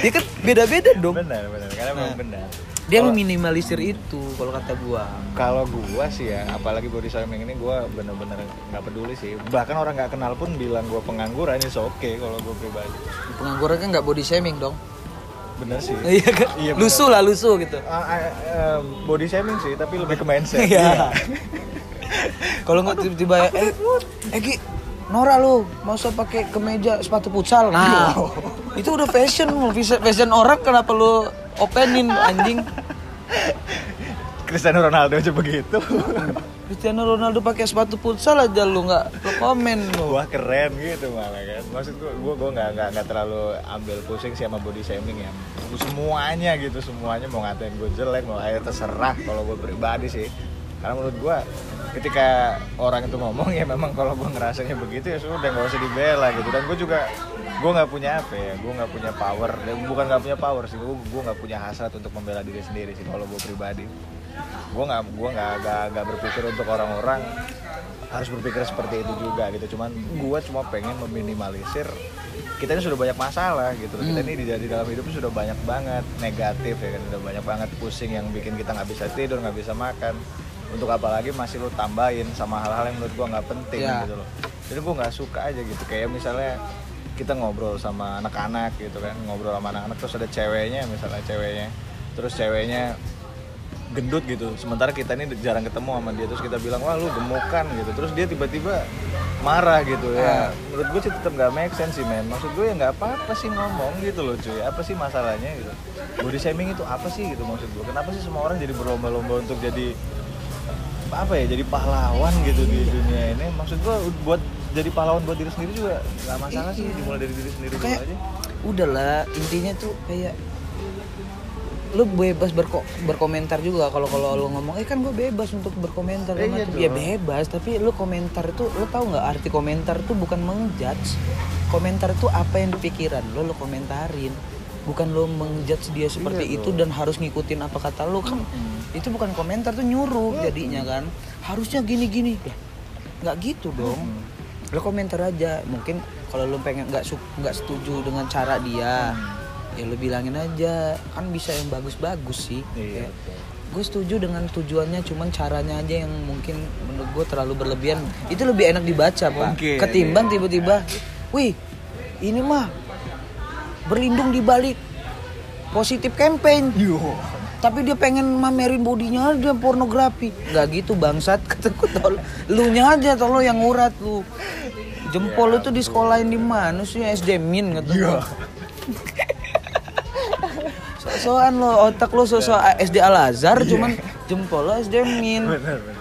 ya kan beda-beda dong benar, benar. Karena memang Nah. benar. dia Kalau- meminimalisir itu kalau kata gue Kalau gua sih ya, apalagi body shaming ini gua bener-bener nggak peduli sih. Bahkan orang nggak kenal pun bilang gua pengangguran itu oke kalau gua pribadi. pengangguran kan nggak body shaming dong Bener sih. iya kan Iya, lusuh lah lusuh gitu ah, eh, body shaming sih, tapi lebih ke mindset. Iya. Kalau nggak tiba-tiba eh eh Gi, Nora lu mau usah pakai kemeja sepatu futsal. Nah, itu udah fashion, fashion- fashion orang kenapa lu openin anjing? Cristiano Ronaldo aja begitu. Cristiano Ronaldo pakai sepatu futsal aja lu nggak lu komen lu. Wah keren gitu malah kan. Maksud gua gua gua nggak nggak nggak terlalu ambil pusing sih sama body shaming ya. Semuanya gitu semuanya mau ngatain gue jelek mau air terserah kalau gue pribadi sih. Karena menurut gua ketika orang itu ngomong ya memang kalau gue ngerasanya begitu ya sudah nggak usah dibela gitu. Dan gue juga gue nggak punya apa ya gue nggak punya power. Ya, bukan nggak punya power sih gue gue nggak punya hasrat untuk membela diri sendiri sih kalau gue pribadi. Gue nggak gue nggak nggak berpikir untuk orang-orang harus berpikir seperti itu juga gitu. Cuman gue cuma pengen meminimalisir kita ini sudah banyak masalah gitu. Kita Hmm. ini di, di dalam hidup sudah banyak banget negatif ya kan sudah banyak banget pusing yang bikin kita nggak bisa tidur nggak bisa makan untuk apalagi masih lo tambahin sama hal-hal yang menurut gue nggak penting Ya. gitu loh. Jadi gue nggak suka aja gitu. Kayak misalnya kita ngobrol sama anak-anak gitu kan ngobrol sama anak-anak terus ada ceweknya misalnya ceweknya. Terus ceweknya gendut gitu. Sementara kita ini jarang ketemu sama dia. Terus kita bilang wah lu gemukan gitu. Terus dia tiba-tiba marah gitu. Ya menurut gue sih tetap nggak make sense sih men. Maksud gue ya nggak apa-apa sih ngomong gitu loh cuy. Apa sih masalahnya gitu? Body shaming itu apa sih gitu maksud gue kenapa sih semua orang jadi berlomba-lomba untuk jadi apa ya jadi pahlawan gitu di dunia ini. Maksud gue buat jadi pahlawan buat diri sendiri juga nggak masalah sih Iya. dimulai dari diri sendiri dulu Kayak aja udahlah intinya tuh kayak lu bebas berko berkomentar juga kalau kalau lu ngomong eh kan gue bebas untuk berkomentar. Eh, iya tuh." ya bebas tapi lu komentar itu lu tahu nggak arti komentar itu bukan mengjudge? Komentar itu apa yang di pikiran lu lu komentarin bukan lu mengjudge dia seperti Iya itu dan harus ngikutin apa kata lu kan? Itu bukan komentar tuh nyuruh jadinya kan? Harusnya gini gini ya nggak gitu dong. Lu komentar aja. Mungkin kalau lu pengen nggak su- nggak setuju dengan cara dia ya lu bilangin aja. Kan bisa yang bagus-bagus sih. Iya, betul. gue setuju dengan tujuannya cuman caranya aja yang mungkin menurut gue terlalu berlebihan. Itu lebih enak dibaca pak. Mungkin, ketimbang iya. tiba-tiba wih ini mah berlindung di balik positif campaign. Tapi dia pengen mamerin bodinya aja pornografi. Nggak gitu bangsat kataku tol. Lu nya aja tolong yang urat lu. Jempol lu tuh di sekolahin di mana sih SD Min kata gua. so-soan lo otak lo sosok SD Al Azhar cuman jempol lo SD Min. Bener bener.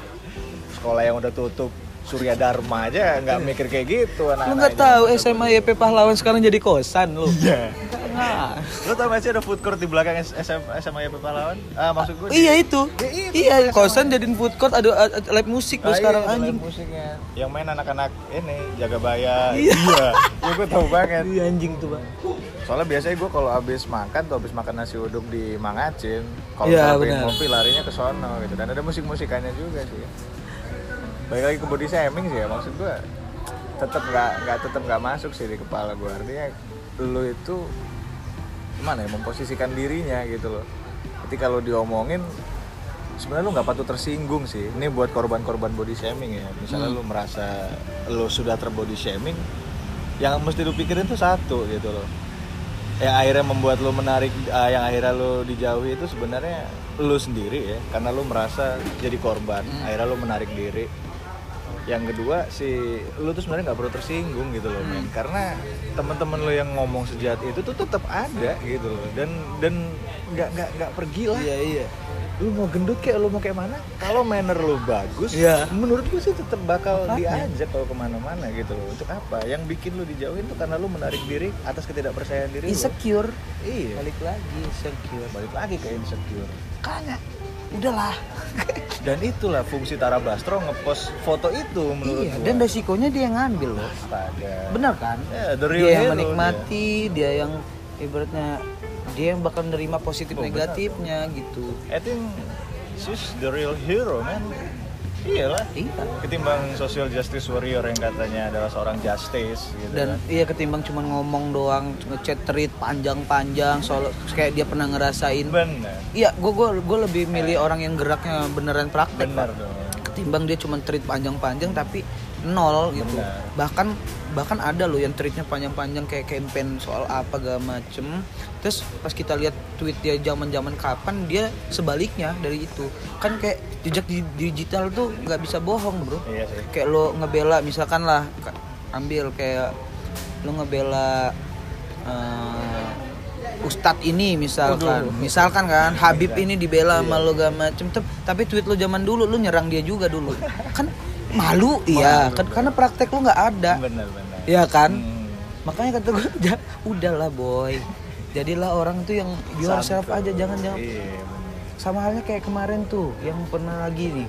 Sekolah yang udah tutup Surya Dharma aja nggak mikir kayak gitu lu anak-anak nggak tahu SMA YP Pahlawan sekarang jadi kosan lu Iya. Nah. Lo tau gak sih ada food court di belakang SM, SMA YP Pahlawan? Ah, maksud gue iya itu Ya itu, iya kosan jadiin food court ada live musik Ah, lo sekarang iya, ada anjing live musiknya. Yang main anak-anak ini jaga baya. Iya. Iya. Ya gue tahu banget. Iya, anjing tuh bang Soalnya biasanya gue kalau abis makan tuh abis makan nasi uduk di Mangacin, kalau Iya, benar. ngopi larinya ke sono gitu. Dan ada musik-musikannya juga sih. Balik lagi ke body shaming sih ya maksud gue tetap nggak nggak tetap nggak masuk sih di kepala gue artinya lu itu gimana ya memposisikan dirinya gitu loh. Jadi kalau diomongin sebenarnya lu nggak patut tersinggung sih. Ini buat korban-korban body shaming ya. Misalnya Hmm. lu merasa lu sudah terbody shaming, yang mesti lu pikirin tuh satu gitu loh. Yang akhirnya membuat lu menarik, ah, yang akhirnya lu dijauhi itu sebenarnya lu sendiri ya, karena lu merasa jadi korban. Hmm. Akhirnya lu menarik diri. Yang kedua si lu tuh sebenarnya nggak perlu tersinggung gitu loh, men. Karena teman-teman lu yang ngomong sejahat itu tuh tetap ada gitu loh. Dan dan nggak nggak nggak pergi lah. Iya iya. Lu mau gendut kayak lu mau kayak mana? Kalau manner lu bagus Iya. menurut gue sih tetap bakal Makanya. diajak kalau ke mana-mana gitu loh. Untuk apa? Yang bikin lu dijauhin tuh karena lu menarik diri atas ketidakpercayaan diri lu. Insecure. Iya. Balik lagi insecure. Balik lagi ke insecure. Makanya udahlah. Dan itulah fungsi Tara Basro ngepost foto itu menurut iya gua. dan resikonya dia yang ngambil loh. Astaga. benar kan? Ya, the real dia yang menikmati dia yang ibaratnya dia yang bakal nerima positif Oh, negatifnya gitu. Dia. I think she's the real hero man iyalah. Iya. Ketimbang social justice warrior yang katanya adalah seorang justice gitu dan kan. iya ketimbang cuma ngomong doang ngechat tweet panjang-panjang soal kayak dia pernah ngerasain. Bener. Iya gue gue gue lebih milih orang yang geraknya beneran praktek bener Pak. dong. Ketimbang dia cuma tweet panjang-panjang tapi nol gitu Benar. bahkan bahkan ada loh yang tweetnya panjang-panjang kayak campaign soal apa gak macem terus pas kita lihat tweet dia zaman-zaman kapan dia sebaliknya dari itu kan kayak jejak di digital tuh nggak bisa bohong bro iya sih kayak lo ngebela misalkan lah ambil kayak lo ngebela eh, Ustadz ini misalkan, Waduh. misalkan kan Habib Iya. ini dibela sama Iya. lo gak macem, tapi tweet lo zaman dulu lo nyerang dia juga dulu, kan malu iya, kan karena praktek lo nggak ada, bener bener Iya kan, Hmm. makanya kata gue udah, udahlah boy, jadilah orang tuh yang yourself Santuy. aja, jangan jangan iya sama halnya kayak kemarin tuh yang pernah lagi nih,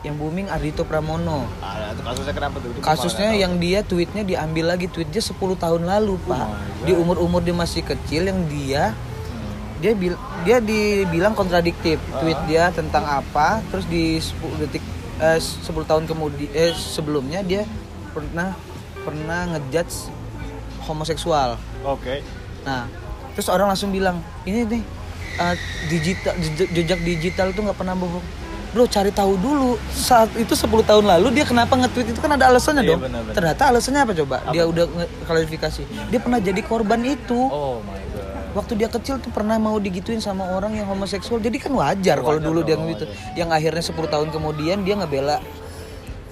yang booming Ardito Pramono, ah itu kasusnya kenapa tuh Itu kasusnya yang dia tweetnya diambil lagi tweetnya 10 tahun lalu pak my God. di umur umur dia masih kecil yang dia. Hmm. dia bil dia dibilang kontradiktif Ah. tweet dia tentang apa terus di 10 detik eh, 10 tahun kemudian eh, sebelumnya dia pernah pernah ngejudge homoseksual. Oke. Nah terus orang langsung bilang ini nih eh, digital jejak, digital tuh nggak pernah bohong. Bro cari tahu dulu. Saat itu 10 tahun lalu dia kenapa nge-tweet itu kan ada alasannya Iya, dong. benar-benar. ternyata alasannya apa coba? Apa? dia udah klarifikasi dia pernah jadi korban itu. Oh my waktu dia kecil tuh pernah mau digituin sama orang yang homoseksual. Jadi kan wajar kalau Wajar dulu dia gitu yang akhirnya 10 tahun kemudian dia ngebela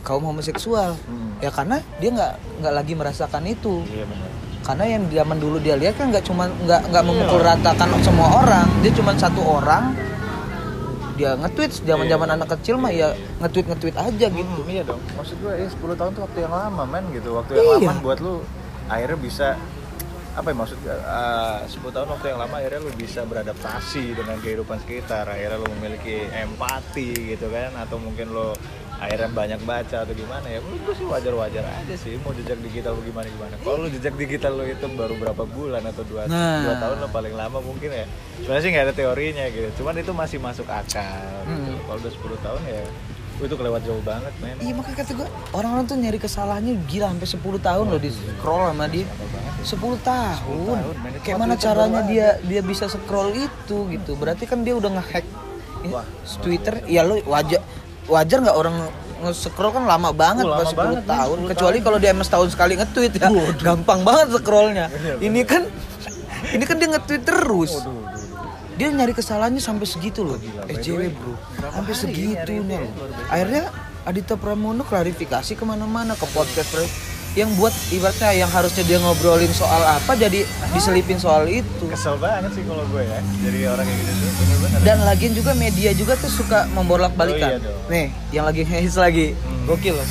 kaum homoseksual. Hmm. ya karena dia nggak nggak lagi merasakan itu. Iya bener karena yang zaman dulu dia lihat kan nggak cuma nggak nggak Iya. memukul ratakan semua orang. Dia cuma satu orang. Dia nge-tweet zaman zaman Iya. anak kecil mah ya nge-tweet nge-tweet aja gitu. Hmm, iya dong. Maksud gue ya 10 tahun tuh waktu yang lama men gitu. Waktu yang Iya. lama buat lu akhirnya bisa apa ya maksud gue uh, 10 tahun waktu yang lama akhirnya lu bisa beradaptasi dengan kehidupan sekitar akhirnya lu memiliki empati gitu kan atau mungkin lu akhirnya banyak baca atau gimana ya menurut gue sih wajar-wajar aja sih mau jejak digital lu gimana gimana kalau lu jejak digital lu itu baru berapa bulan atau dua, Nah. dua tahun lo paling lama mungkin ya sebenarnya sih nggak ada teorinya gitu cuman itu masih masuk akal gitu. Hmm. kalau udah 10 tahun ya itu kelewat jauh banget men Iya makanya kata gue orang-orang tuh nyari kesalahannya gila sampai 10 tahun loh di scroll sama dia. 10 tahun. tahun, men. Itu Kayak mana caranya baru dia dia bisa scroll itu gitu. Berarti kan dia udah ngehack Wah, Twitter. Ya lo wajar wajar nggak orang nge-scroll kan lama banget lama pas 10 banget, tahun. 10 Kecuali kalau dia emang setahun sekali nge-tweet ya. Gampang banget scrollnya. Bener, Ini kan ini kan dia nge-tweet terus. Waduh, waduh, waduh. Dia nyari kesalahannya sampai segitu loh. Gila, SJW way, bro. Sampai segitunya loh. Akhirnya Adita Pramono klarifikasi ke mana-mana ke podcast bro. Yang buat ibaratnya yang harusnya dia ngobrolin soal apa jadi diselipin soal itu. kesel banget sih kalau gue ya jadi orang kayak gitu tuh bener-bener Dan lagian juga media juga tuh suka membolak-balikan. Oh, iya dong. Nih, yang lagi hits lagi. Hmm. Gokil loh.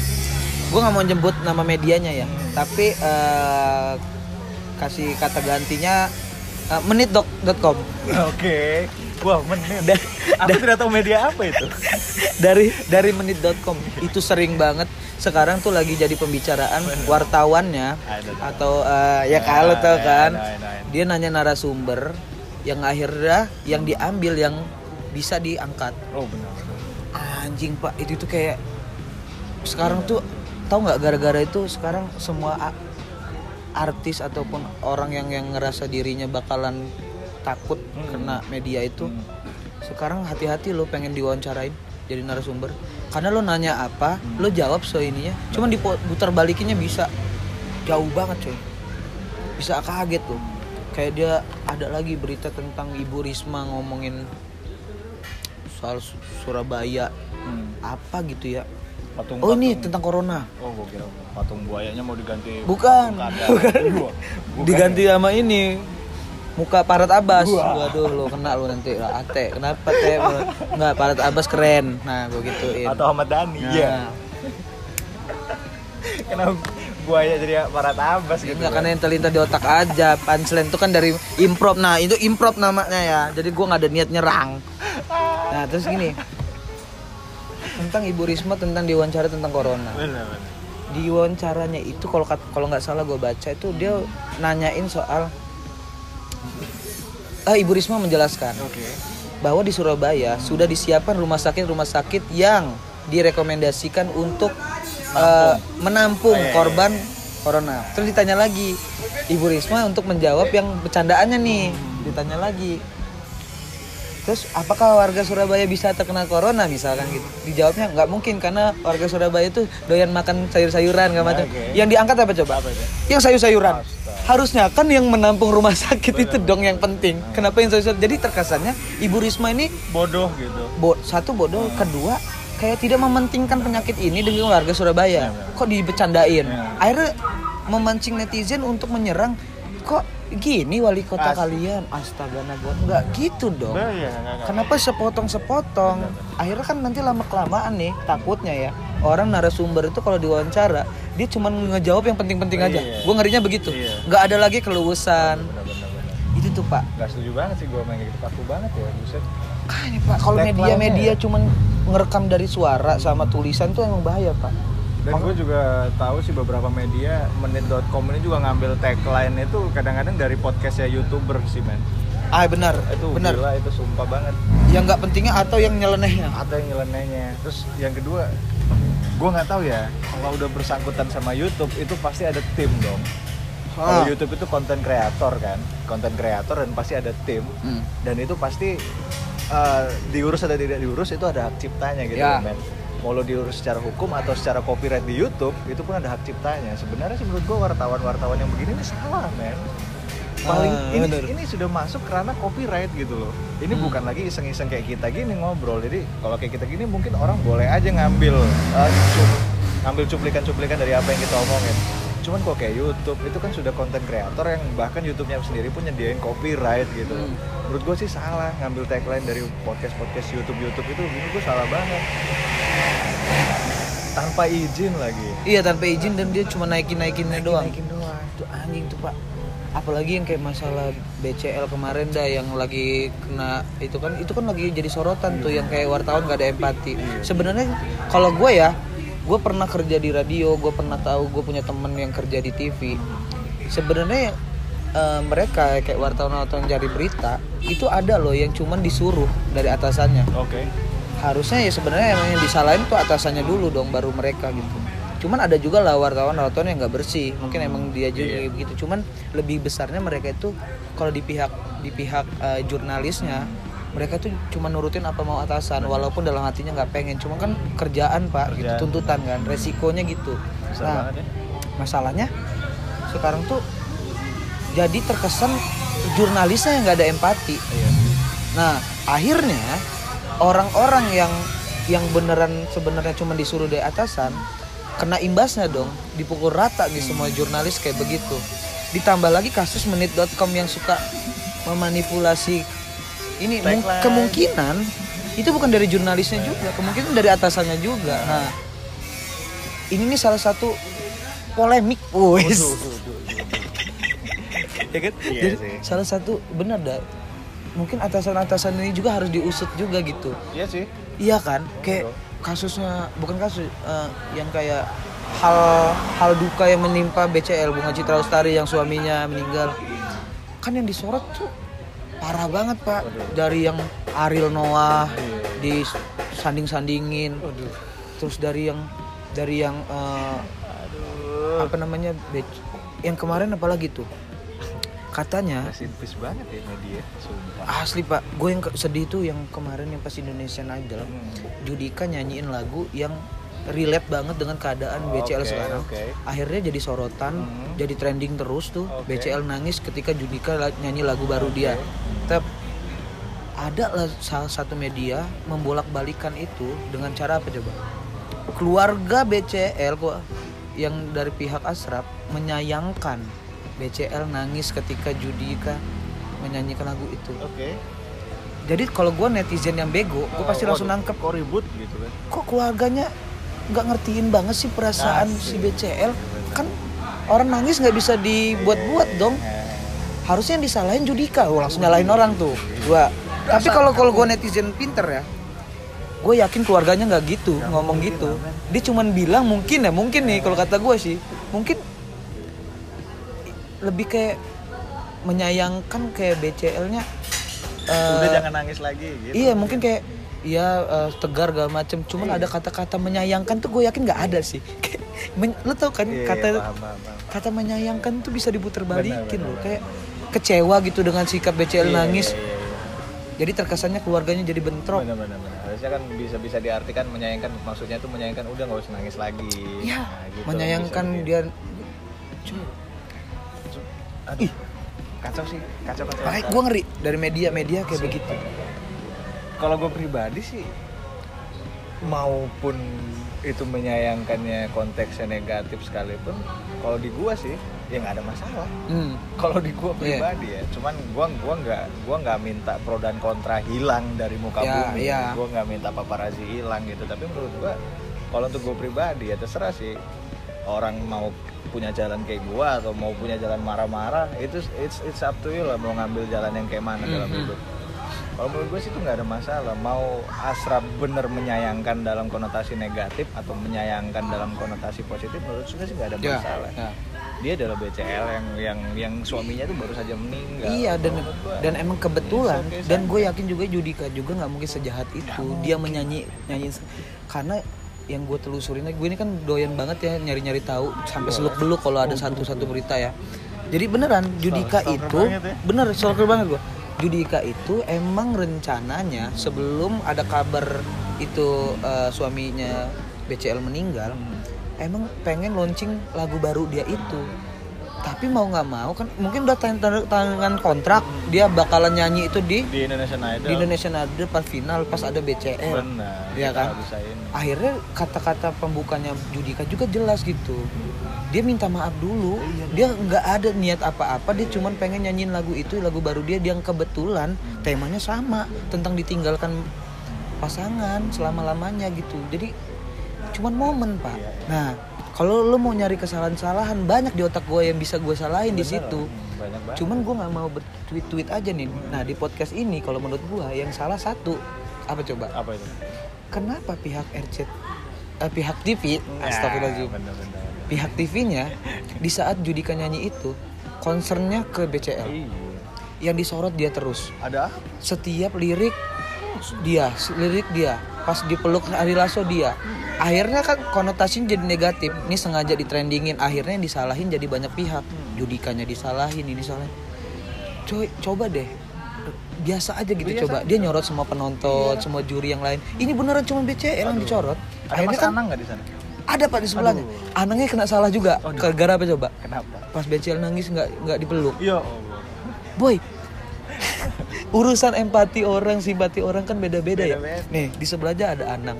Gue nggak mau nyebut nama medianya ya, tapi eh, kasih kata gantinya eh, menit.com. oke. Wah menit. Dan- aku tidak tahu media apa itu. Dari dari menit.com itu sering banget. Sekarang tuh lagi jadi pembicaraan wartawannya. Atau eh, ya kalau tau kan dia nanya narasumber yang akhirnya yang diambil yang bisa diangkat. Oh benar. Anjing pak. Itu tuh kayak sekarang tuh tahu nggak gara-gara itu sekarang semua artis ataupun orang yang yang ngerasa dirinya bakalan takut Hmm. kena media itu Hmm. sekarang hati-hati lo pengen diwawancarain jadi narasumber karena lo nanya apa Hmm. lo jawab so ininya cuman diputar balikinnya bisa jauh banget coy bisa kaget tuh kayak dia ada lagi berita tentang ibu Risma ngomongin soal Su- Surabaya Hmm. apa gitu ya patung oh ini tentang corona? Oh gue kira patung buayanya mau diganti Bukan. Wah, bukan. Diganti ya? sama ini. Muka Parat Abbas. Wah. waduh lo kena lo nanti. Lah ate. Kenapa teh nggak Parat Abbas keren. Nah gue gituin. Atau Ahmad Dhani Nah. iya. Kenapa buaya jadi para tabas Ya gitu enggak kan? karena yang terlintas di otak aja. Punchline itu kan dari improv. Nah itu improv namanya ya. Jadi gua nggak ada niat nyerang. Nah terus gini tentang Ibu Risma tentang diwawancara tentang corona. Benar benar. Di wawancaranya itu kalau kalau nggak salah gue baca itu dia nanyain soal ah Ibu Risma menjelaskan oke. bahwa di Surabaya sudah disiapkan rumah sakit rumah sakit yang direkomendasikan untuk eh, menampung. Oh, iya, iya, korban corona. Terus ditanya lagi Ibu Risma untuk menjawab yang bercandaannya nih, ditanya lagi. Terus apakah warga Surabaya bisa terkena corona misalkan gitu? Dijawabnya nggak mungkin karena warga Surabaya itu doyan makan sayur-sayuran nggak macam. Oke. Yang diangkat apa coba? apa itu Yang sayur-sayuran. Harusnya kan yang menampung rumah sakit itu dong yang penting. Kenapa yang sayur-sayuran? Jadi terkesannya Ibu Risma ini bodoh gitu bo satu bodoh, kedua kayak tidak mementingkan penyakit ini dengan warga Surabaya. Iya, Kok dibecandain? Iya. Akhirnya memancing netizen untuk menyerang. Kok gini wali kota As- kalian? Astaga naga, nggak gitu dong. Nah, iya, nggak. Kenapa sepotong-sepotong? Akhirnya kan nanti lama kelamaan nih, takutnya ya orang narasumber itu kalau diwawancara dia cuma ngejawab yang penting-penting aja. Iya. Gue ngerinya begitu. Iya. Nggak ada lagi keluasan. Itu tuh pak. nggak setuju banget sih gue main gitu kaku banget ya buset Makanya pak, kalau media-media ya? cuman ngerekam dari suara sama tulisan tuh emang bahaya pak. Dan gue juga tahu sih beberapa media menit.com ini juga ngambil tagline itu kadang-kadang dari podcastnya youtuber sih men Ah benar, itu benar. gila itu sumpah banget Yang nggak pentingnya atau yang nyelenehnya. ada yang nyelenehnya terus yang kedua gue nggak tahu ya kalau udah bersangkutan sama YouTube itu pasti ada tim dong Ah. kalau YouTube itu konten kreator kan konten kreator dan pasti ada tim Hmm. dan itu pasti eh, diurus atau tidak diurus itu ada hak ciptanya gitu Ya. men mau lo diurus secara hukum atau secara copyright di YouTube itu pun ada hak ciptanya. Sebenarnya sih menurut gue wartawan-wartawan yang begini ini salah men. Paling Ah, ini bener. ini sudah masuk karena copyright gitu loh. Ini Hmm. bukan lagi iseng-iseng kayak kita gini ngobrol. Jadi kalau kayak kita gini mungkin orang boleh aja ngambil eh, cup- ngambil cuplikan-cuplikan dari apa yang kita omongin cuman kok kayak YouTube itu kan sudah konten kreator yang bahkan YouTube-nya sendiri pun nyediain copyright gitu Hmm. menurut gue sih salah ngambil tagline dari podcast podcast YouTube YouTube itu menurut gue salah banget tanpa izin lagi Iya tanpa izin dan dia cuma naikin naikinnya doang. naikin doang Itu anjing tuh pak. Apalagi yang kayak masalah BCL kemarin dah yang lagi kena itu kan itu kan lagi jadi sorotan tuh yang kayak wartawan gak ada empati. Sebenarnya kalau gue ya, gue pernah kerja di radio, gue pernah tahu gue punya temen yang kerja di TV. Sebenarnya eh, mereka kayak wartawan-wartawan cari berita itu ada loh yang cuman disuruh dari atasannya. oke. Harusnya ya sebenarnya emang yang disalahin tuh atasannya dulu dong baru mereka gitu. Cuman ada juga lah wartawan-wartawan yang nggak bersih mungkin emang dia juga kayak begitu cuman lebih besarnya mereka itu kalau di pihak di pihak eh, jurnalisnya mereka tuh cuma nurutin apa mau atasan walaupun dalam hatinya nggak pengen cuma kan kerjaan pak gitu Kerjaan. tuntutan kan resikonya gitu Besar nah ya. masalahnya sekarang tuh jadi terkesan jurnalisnya yang nggak ada empati Iya. Nah, akhirnya orang-orang yang yang beneran sebenarnya cuma disuruh dari atasan kena imbasnya dong, dipukul rata nih semua jurnalis kayak begitu. Ditambah lagi kasus menit.com yang suka memanipulasi ini kemungkinan itu bukan dari jurnalisnya juga, kemungkinan dari atasannya juga. Nah, ini nih salah satu polemik, wes. ya kan? Iya Jadi sih. salah satu benar dah. Mungkin atasan-atasan ini juga harus diusut juga gitu. Iya sih. Iya kan? Kayak kasusnya bukan kasus eh, yang kayak hal hal duka yang menimpa BCL Bunga Citra Lestari yang suaminya meninggal. Kan yang disorot tuh parah banget, Pak. Dari yang Ariel Noah disanding-sandingin. Waduh. Terus dari yang dari yang Aduh. apa namanya? Yang kemarin apalagi tuh? Katanya banget ya media, sumpah. Asli pak, gue yang sedih tuh yang kemarin yang pas Indonesian Idol Hmm. Judika nyanyiin lagu yang relate banget dengan keadaan BCL Oke, sekarang oke. Akhirnya jadi sorotan, Hmm. jadi trending terus tuh Oke. BCL nangis ketika Judika nyanyi lagu baru dia Tep, ada lah salah satu media membolak balikan itu dengan cara apa coba? Keluarga BCL kok yang dari pihak Asrap menyayangkan BCL nangis ketika Judika menyanyikan lagu itu Oke. jadi kalau gue netizen yang bego gue pasti Oh, langsung waduh, nangkep Kok ribut gitu kan? kok keluarganya nggak ngertiin banget sih perasaan si Asik. BCL kan orang nangis nggak bisa dibuat-buat dong. Harusnya yang disalahin Judika. Gue langsung nyalahin orang tuh. Gua tapi kalau kalau gue netizen pinter ya gue yakin keluarganya nggak gitu ngomong gitu. dia cuman bilang mungkin ya mungkin nih kalau kata gue sih. Mungkin lebih kayak menyayangkan kayak BCL-nya Udah jangan nangis lagi gitu. Iya mungkin kayak Iya eh, tegar gak macem Cuman Iya. ada kata-kata menyayangkan tuh gue yakin nggak ada sih men- Lo tau kan Iya, iya, kata paham, paham, paham. kata menyayangkan tuh bisa diputer balikin loh benar, Kayak kecewa gitu dengan sikap BCL Iya, nangis Iya, iya, iya. Jadi terkesannya keluarganya jadi bentrok Benar, benar, benar. Harusnya kan bisa bisa diartikan menyayangkan maksudnya tuh menyayangkan udah nggak usah nangis lagi. Iya Nah, gitu, menyayangkan bisa dia gitu. Aduh. Kacau sih, kacau kacau. Kacau. gue ngeri dari media-media kayak begitu Kalau gue pribadi sih maupun itu menyayangkannya konteksnya negatif sekalipun kalau di gua sih ya nggak ada masalah hmm. kalau di gua Iya. pribadi ya cuman gua gua nggak gua nggak minta pro dan kontra hilang dari muka Ya, bumi iya. gua nggak minta paparazi hilang gitu tapi menurut gua kalau untuk gua pribadi ya terserah sih orang mau punya jalan kayak gua atau mau punya jalan marah-marah itu it's it's up to you lah mau ngambil jalan yang kayak mana dalam Mhm. hidup kalau menurut gue sih itu nggak ada masalah. Mau Asrap bener menyayangkan dalam konotasi negatif atau menyayangkan dalam konotasi positif menurut gue sih nggak ada Ya, masalah. ya. dia adalah BCL yang yang yang suaminya tuh baru saja meninggal. Iya dan dan emang kebetulan. It's okay, dan gue yakin juga Judika juga nggak mungkin sejahat itu. Dia menyanyi nyanyi karena yang gue telusurin gue ini kan doyan banget ya nyari-nyari tahu sampai seluk beluk kalau ada satu-satu berita ya. Jadi beneran Judika Stalker itu ya. bener stalker banget gue Judika itu emang rencananya sebelum ada kabar itu eh, suaminya BCL meninggal Hmm. emang pengen launching lagu baru dia itu tapi mau nggak mau kan mungkin udah tanda tangan kontrak dia bakalan nyanyi itu di di Indonesian Idol. di Indonesian Idol pas final pas ada BCL benar Iya kita kan? akhirnya kata-kata pembukanya Judika juga jelas gitu. Dia minta maaf dulu. Dia nggak ada niat apa-apa dia cuman pengen nyanyiin lagu itu lagu baru dia yang kebetulan temanya sama tentang ditinggalkan pasangan selama lamanya gitu. Jadi cuman momen pak. Iya, iya. nah kalau lu mau nyari kesalahan-kesalahan banyak di otak gue yang bisa gue salahin di situ. hmm, cuman gue nggak mau bertweet-tweet aja nih. Nah di podcast ini kalau menurut gue yang salah satu. Apa coba? Apa itu? Kenapa pihak RC eh, pihak TV astagfirullahaladzim bener, bener, bener. pihak TV-nya di saat Judika nyanyi itu concernnya ke BCL iya. Yang disorot dia terus. Ada? Setiap lirik dia lirik dia pas dipeluk Ari Lasso dia. Akhirnya kan konotasinya jadi negatif. Ini sengaja ditrendingin akhirnya yang disalahin jadi banyak pihak. Judikanya disalahin ini disalahin. Coy coba deh. Biasa aja gitu coba. dia nyorot semua penonton semua juri yang lain. Ini beneran cuma BCL yang dicorot. Ada akhirnya kan Anang nggak di sana? ada pak di sebelahnya. Anangnya kena salah juga. Gara apa coba? Kenapa? pas BCL nangis nggak nggak dipeluk. Ya Allah. boy urusan empati orang simpati orang kan beda-beda ya. Nih di sebelahnya ada Anang.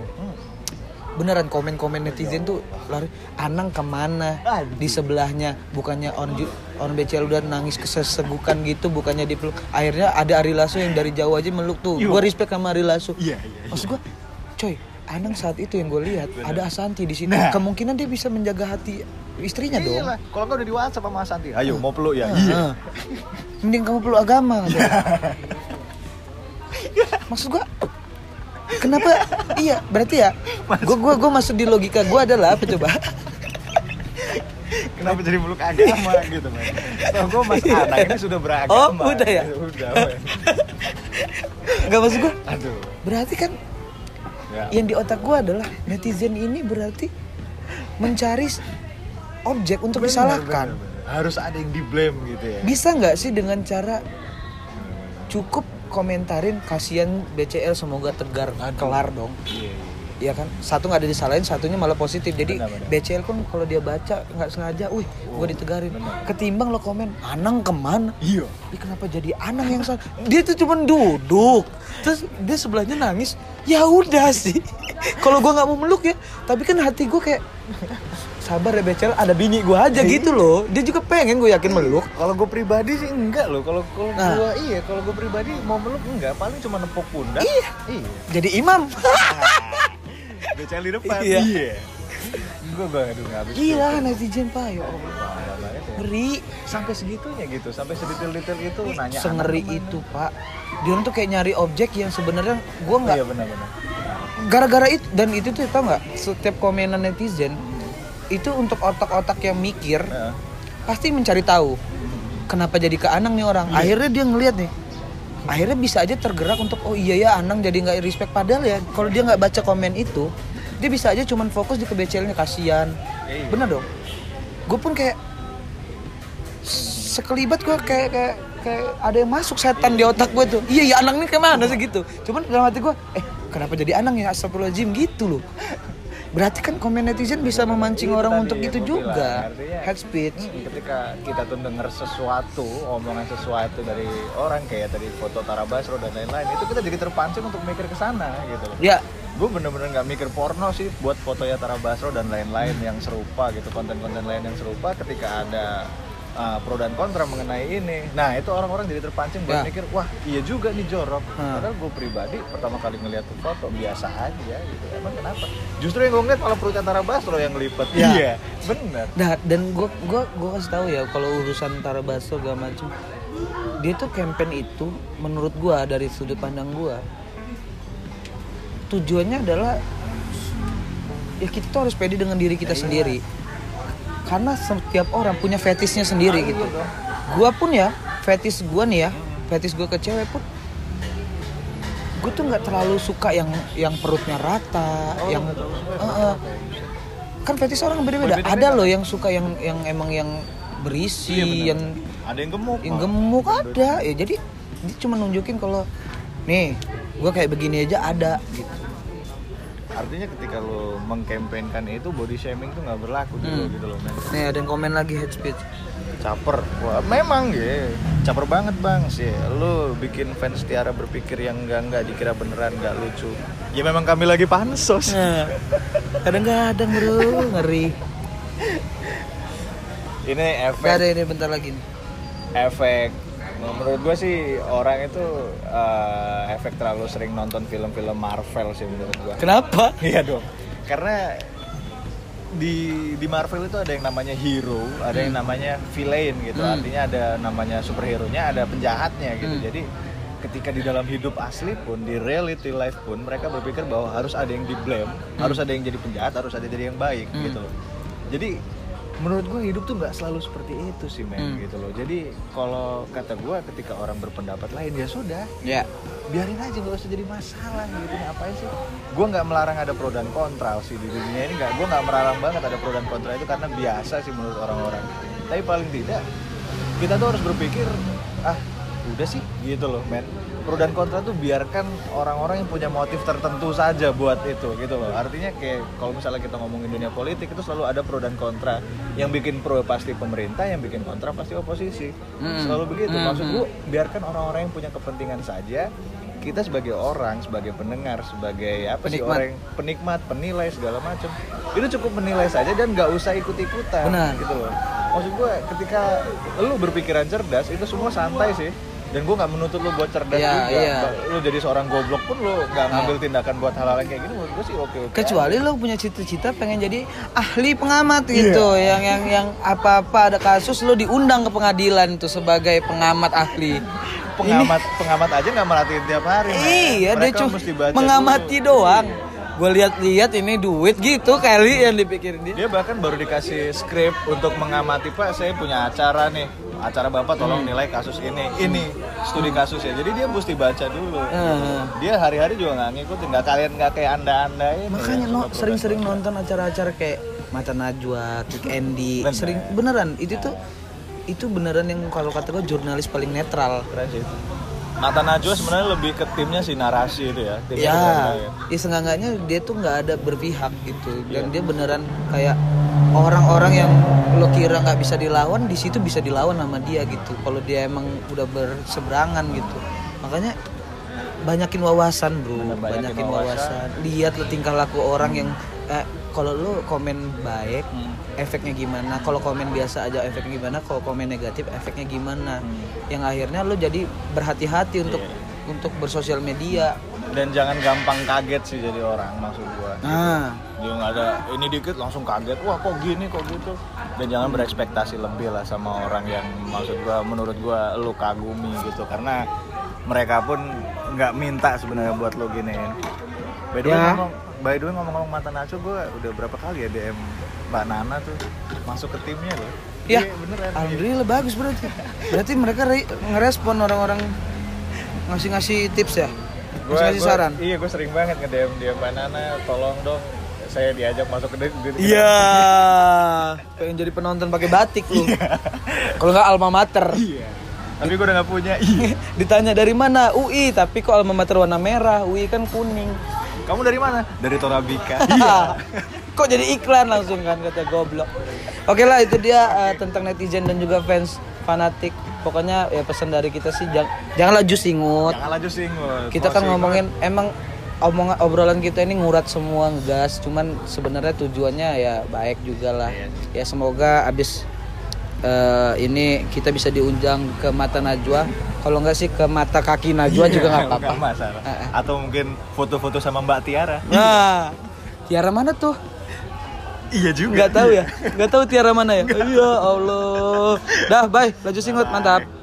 Beneran komen-komen netizen tuh lari Anang ke mana? Di sebelahnya bukannya on on BCL udah nangis kesesegukan gitu bukannya dipeluk akhirnya ada Ari Lasso yang dari jauh aja meluk tuh. Gue respect sama Ari Lasso. Iya, iya, maksud gue coy Anang saat itu yang gue lihat ada Asanti di situ Nah. kemungkinan dia bisa menjaga hati istrinya dong Iyalah, kalau nggak udah di WhatsApp sama Santi, ayo mau peluk ya? Heeh. Mending kamu peluk agama. Maksud gua Kenapa? Iya, berarti ya. Gua gua gua masuk di logika gua adalah apa coba? Kenapa jadi peluk agama gitu, men? Tau gue Mas Anang ini sudah beragama. Oh, udah ya? Udah, men. Enggak maksud gua. Aduh. Berarti kan Ya. yang di otak gua adalah netizen ini berarti mencari objek untuk Bener, disalahkan. bener, bener. Harus ada yang di blame gitu ya. Bisa nggak sih dengan cara cukup komentarin kasihan BCL semoga tegar kelar dong. Iya, iya. Iya kan satu nggak ada disalahin satunya malah positif jadi Benar, benar. BCL pun kalau dia baca nggak sengaja wih gue ditegarin benar. ketimbang lo komen Anang ke mana Iya. Ih, kenapa jadi Anang yang salah dia tuh cuma duduk terus dia sebelahnya nangis ya udah sih kalau gue nggak mau meluk ya tapi kan hati gue kayak sabar ya BCL ada bini gue aja gitu loh dia juga pengen gue yakin meluk Kalau gue pribadi sih enggak loh. Kalau kalau Nah. gua iya, kalau gue pribadi mau meluk enggak, paling cuma nepuk pundak. Iya. Iya. jadi imam BCL di depan. Iya. Gue gue aduh nggak habis. gila netizen pak ya ya. ngeri Sampai segitunya gitu, sampai sedetail-detail itu nanya. sengeri itu pak dia tuh kayak nyari objek yang sebenarnya gue nggak Iya benar-benar. gara-gara itu dan itu tuh tau nggak setiap komenan netizen itu untuk otak-otak yang mikir Heeh. pasti mencari tahu kenapa jadi ke Anang nih orang akhirnya dia ngeliat nih akhirnya bisa aja tergerak untuk oh iya ya Anang jadi nggak respect. Padahal ya kalau dia nggak baca komen itu dia bisa aja cuman fokus di kebecilnya kasihan. Iya. bener dong. Gue pun kayak sekelibat gue kayak kayak kayak ada yang masuk setan di otak gue tuh. Iya ya Anang nih ke mana sih gitu. Cuman dalam hati gue eh kenapa jadi Anang ya? Astagfirullahaladzim gitu loh berarti kan komen netizen bisa memancing Itu orang tadi untuk itu juga. bilang, artinya- head speech. Hmm, ketika kita tuh denger sesuatu, omongan sesuatu dari orang kayak tadi foto Tara Basro dan lain-lain, itu kita jadi terpancing untuk mikir ke sana gitu loh. ya. Gue bener-bener nggak mikir porno sih buat fotonya Tara Basro dan lain-lain yang serupa gitu, konten-konten lain yang serupa ketika ada uh, pro dan kontra mengenai ini. Nah itu orang-orang jadi terpancing buat Ya. mikir, wah iya juga nih jorok. Hmm. Padahal gue pribadi pertama kali ngeliat foto biasa aja gitu. Emang kenapa? Justru yang gue ngeliat malah perutnya Tara Basro yang ngelipet. Ya. Iya, bener. Nah, dan gue gua gua kasih tahu ya kalau urusan Tara Basro segala macem dia tuh campaign itu menurut gua dari sudut pandang gua tujuannya adalah ya kita tuh harus pede dengan diri kita sendiri karena setiap orang punya fetishnya sendiri gitu. gua pun ya fetish gua nih ya fetish gua ke cewek pun gue tuh nggak terlalu suka yang yang perutnya rata yang Heeh. kan fetish orang beda-beda. Beda-beda. ada loh yang suka yang yang emang yang berisi Iya, yang Ada yang gemuk. yang gemuk ada. ya jadi dia cuma nunjukin kalau nih gue kayak begini aja ada gitu Artinya ketika lo mengkampanyekan itu body shaming tuh nggak berlaku dulu Hmm. gitu loh men. nih ada yang komen lagi head speech Caper. Wah, memang ya. Caper banget bang sih. Lo bikin fans Tiara berpikir yang enggak enggak dikira beneran nggak lucu. Ya memang kami lagi pansos. nah kadang-kadang bro ngeri Ini efek Gak ada ini bentar lagi nih efek menurut gue sih orang itu eh, efek terlalu sering nonton film-film Marvel sih menurut gue. kenapa Iya dong. Karena di di Marvel itu ada yang namanya hero, ada yang namanya villain gitu. Hmm. Artinya ada namanya superhero-nya, ada penjahatnya gitu. Hmm. Jadi ketika di dalam hidup asli pun, di reality life pun mereka berpikir bahwa harus ada yang di blame, harus ada yang jadi penjahat, harus ada yang jadi yang baik Hmm. gitu. Jadi menurut gue hidup tuh nggak selalu seperti itu sih men Hmm. gitu loh. Jadi kalau kata gue ketika orang berpendapat lain ya sudah. Ya. biarin aja nggak usah jadi masalah gitu. Ngapain sih? Gue nggak melarang ada pro dan kontra sih di dunia ini nggak. Gue nggak melarang banget ada pro dan kontra itu karena biasa sih menurut orang-orang. Tapi paling tidak kita tuh harus berpikir ah udah sih gitu loh men pro dan kontra tuh biarkan orang-orang yang punya motif tertentu saja buat itu gitu loh artinya kayak kalau misalnya kita ngomongin dunia politik itu selalu ada pro dan kontra yang bikin pro pasti pemerintah yang bikin kontra pasti oposisi Hmm. selalu begitu Hmm, maksud hmm. gua biarkan orang-orang yang punya kepentingan saja kita sebagai orang sebagai pendengar sebagai apa sih Penikmat. orang penikmat penilai segala macam itu cukup menilai saja dan nggak usah ikut ikutan Benar. gitu loh maksud gue ketika lu berpikiran cerdas itu semua santai sih dan gue nggak menuntut lu buat cerdas Iya, juga iya. Ba- lu jadi seorang goblok pun lu nggak ngambil tindakan buat hal-hal yang kayak gini menurut gue sih oke oke Kecuali lo punya cita-cita pengen jadi ahli pengamat gitu, yang yang yang apa-apa ada kasus lo diundang ke pengadilan tuh sebagai pengamat ahli. pengamat pengamat aja nggak merhatiin tiap hari. Iya, dia Mereka cuma mengamati dulu. doang. Gue lihat-lihat ini duit gitu kali yang dipikirin dia. dia bahkan baru dikasih skrip untuk mengamati pak saya punya acara nih acara bapak tolong Hmm. nilai kasus ini ini studi kasus ya jadi dia mesti baca dulu Heeh. dia hari-hari juga nggak ngikutin nggak kalian nggak kayak anda anda ini Makanya no, sering-sering nonton acara-acara kayak Mata Najwa, Kick Andy, Bener. sering beneran itu tuh itu beneran yang kalau kata gue jurnalis paling netral. keren sih Mata Najwa sebenarnya lebih ke timnya si narasi itu ya timnya Ya, ya seenggaknya dia tuh nggak ada berpihak gitu dan dia beneran kayak orang-orang yang lo kira nggak bisa dilawan di situ bisa dilawan sama dia gitu. Kalau dia emang udah berseberangan gitu, makanya banyakin wawasan bro, Bener, banyakin banyakin, wawasan. wawasan. Lihat lo tingkah laku orang yang eh, kalau lo komen baik Hmm. efeknya gimana? Kalau komen biasa aja efeknya gimana? Kalau komen negatif efeknya gimana? Hmm. yang akhirnya lo jadi berhati-hati untuk Iya. untuk bersosial media. Dan jangan gampang kaget sih jadi orang maksud gua. Nah dia nggak ada ini dikit langsung kaget. Wah kok gini kok gitu? Dan jangan berekspektasi lebih lah sama orang yang maksud gua menurut gua lu kagumi gitu. Karena mereka pun nggak minta sebenarnya buat lu giniin. By the way Ya. ngomong by the way ngomong-ngomong mata nacho gua udah berapa kali ya DM mbak Nana tuh masuk ke timnya loh Ya, Iya, beneran alhamdulillah bagus berarti berarti mereka re- ngerespon orang-orang ngasih-ngasih tips ya Gua- ngasih-ngasih gua- saran iya gue sering banget nge DM dia mbak Nana tolong dong saya diajak masuk ke Iya, pengen jadi penonton pakai batik lu. Kalau nggak alma mater. Iya. Tapi gue udah gak punya. Iya. Ditanya dari mana? UI, tapi kok alma mater warna merah, UI kan kuning. Kamu dari mana? Dari Torabika. kok jadi iklan langsung kan kata goblok. Oke lah itu dia eh, tentang netizen dan juga fans fanatik. Pokoknya ya pesan dari kita sih jangan jangan laju singut. Jangan laju singut. Kita kan ngomongin emang omongan obrolan kita ini ngurat semua ngegas, cuman sebenarnya tujuannya ya baik juga lah. Iya. Ya semoga abis eh, ini kita bisa diundang ke mata Najwa. Kalau nggak sih ke mata kaki Najwa juga nggak apa-apa. Nggak masalah. Eh, eh. Atau mungkin foto-foto sama Mbak Tiara. Nah, Tiara mana tuh? Iya juga. Nggak tahu ya? Nggak tahu Tiara mana ya? Iya Allah. Dah, bye. Laju singut, mantap.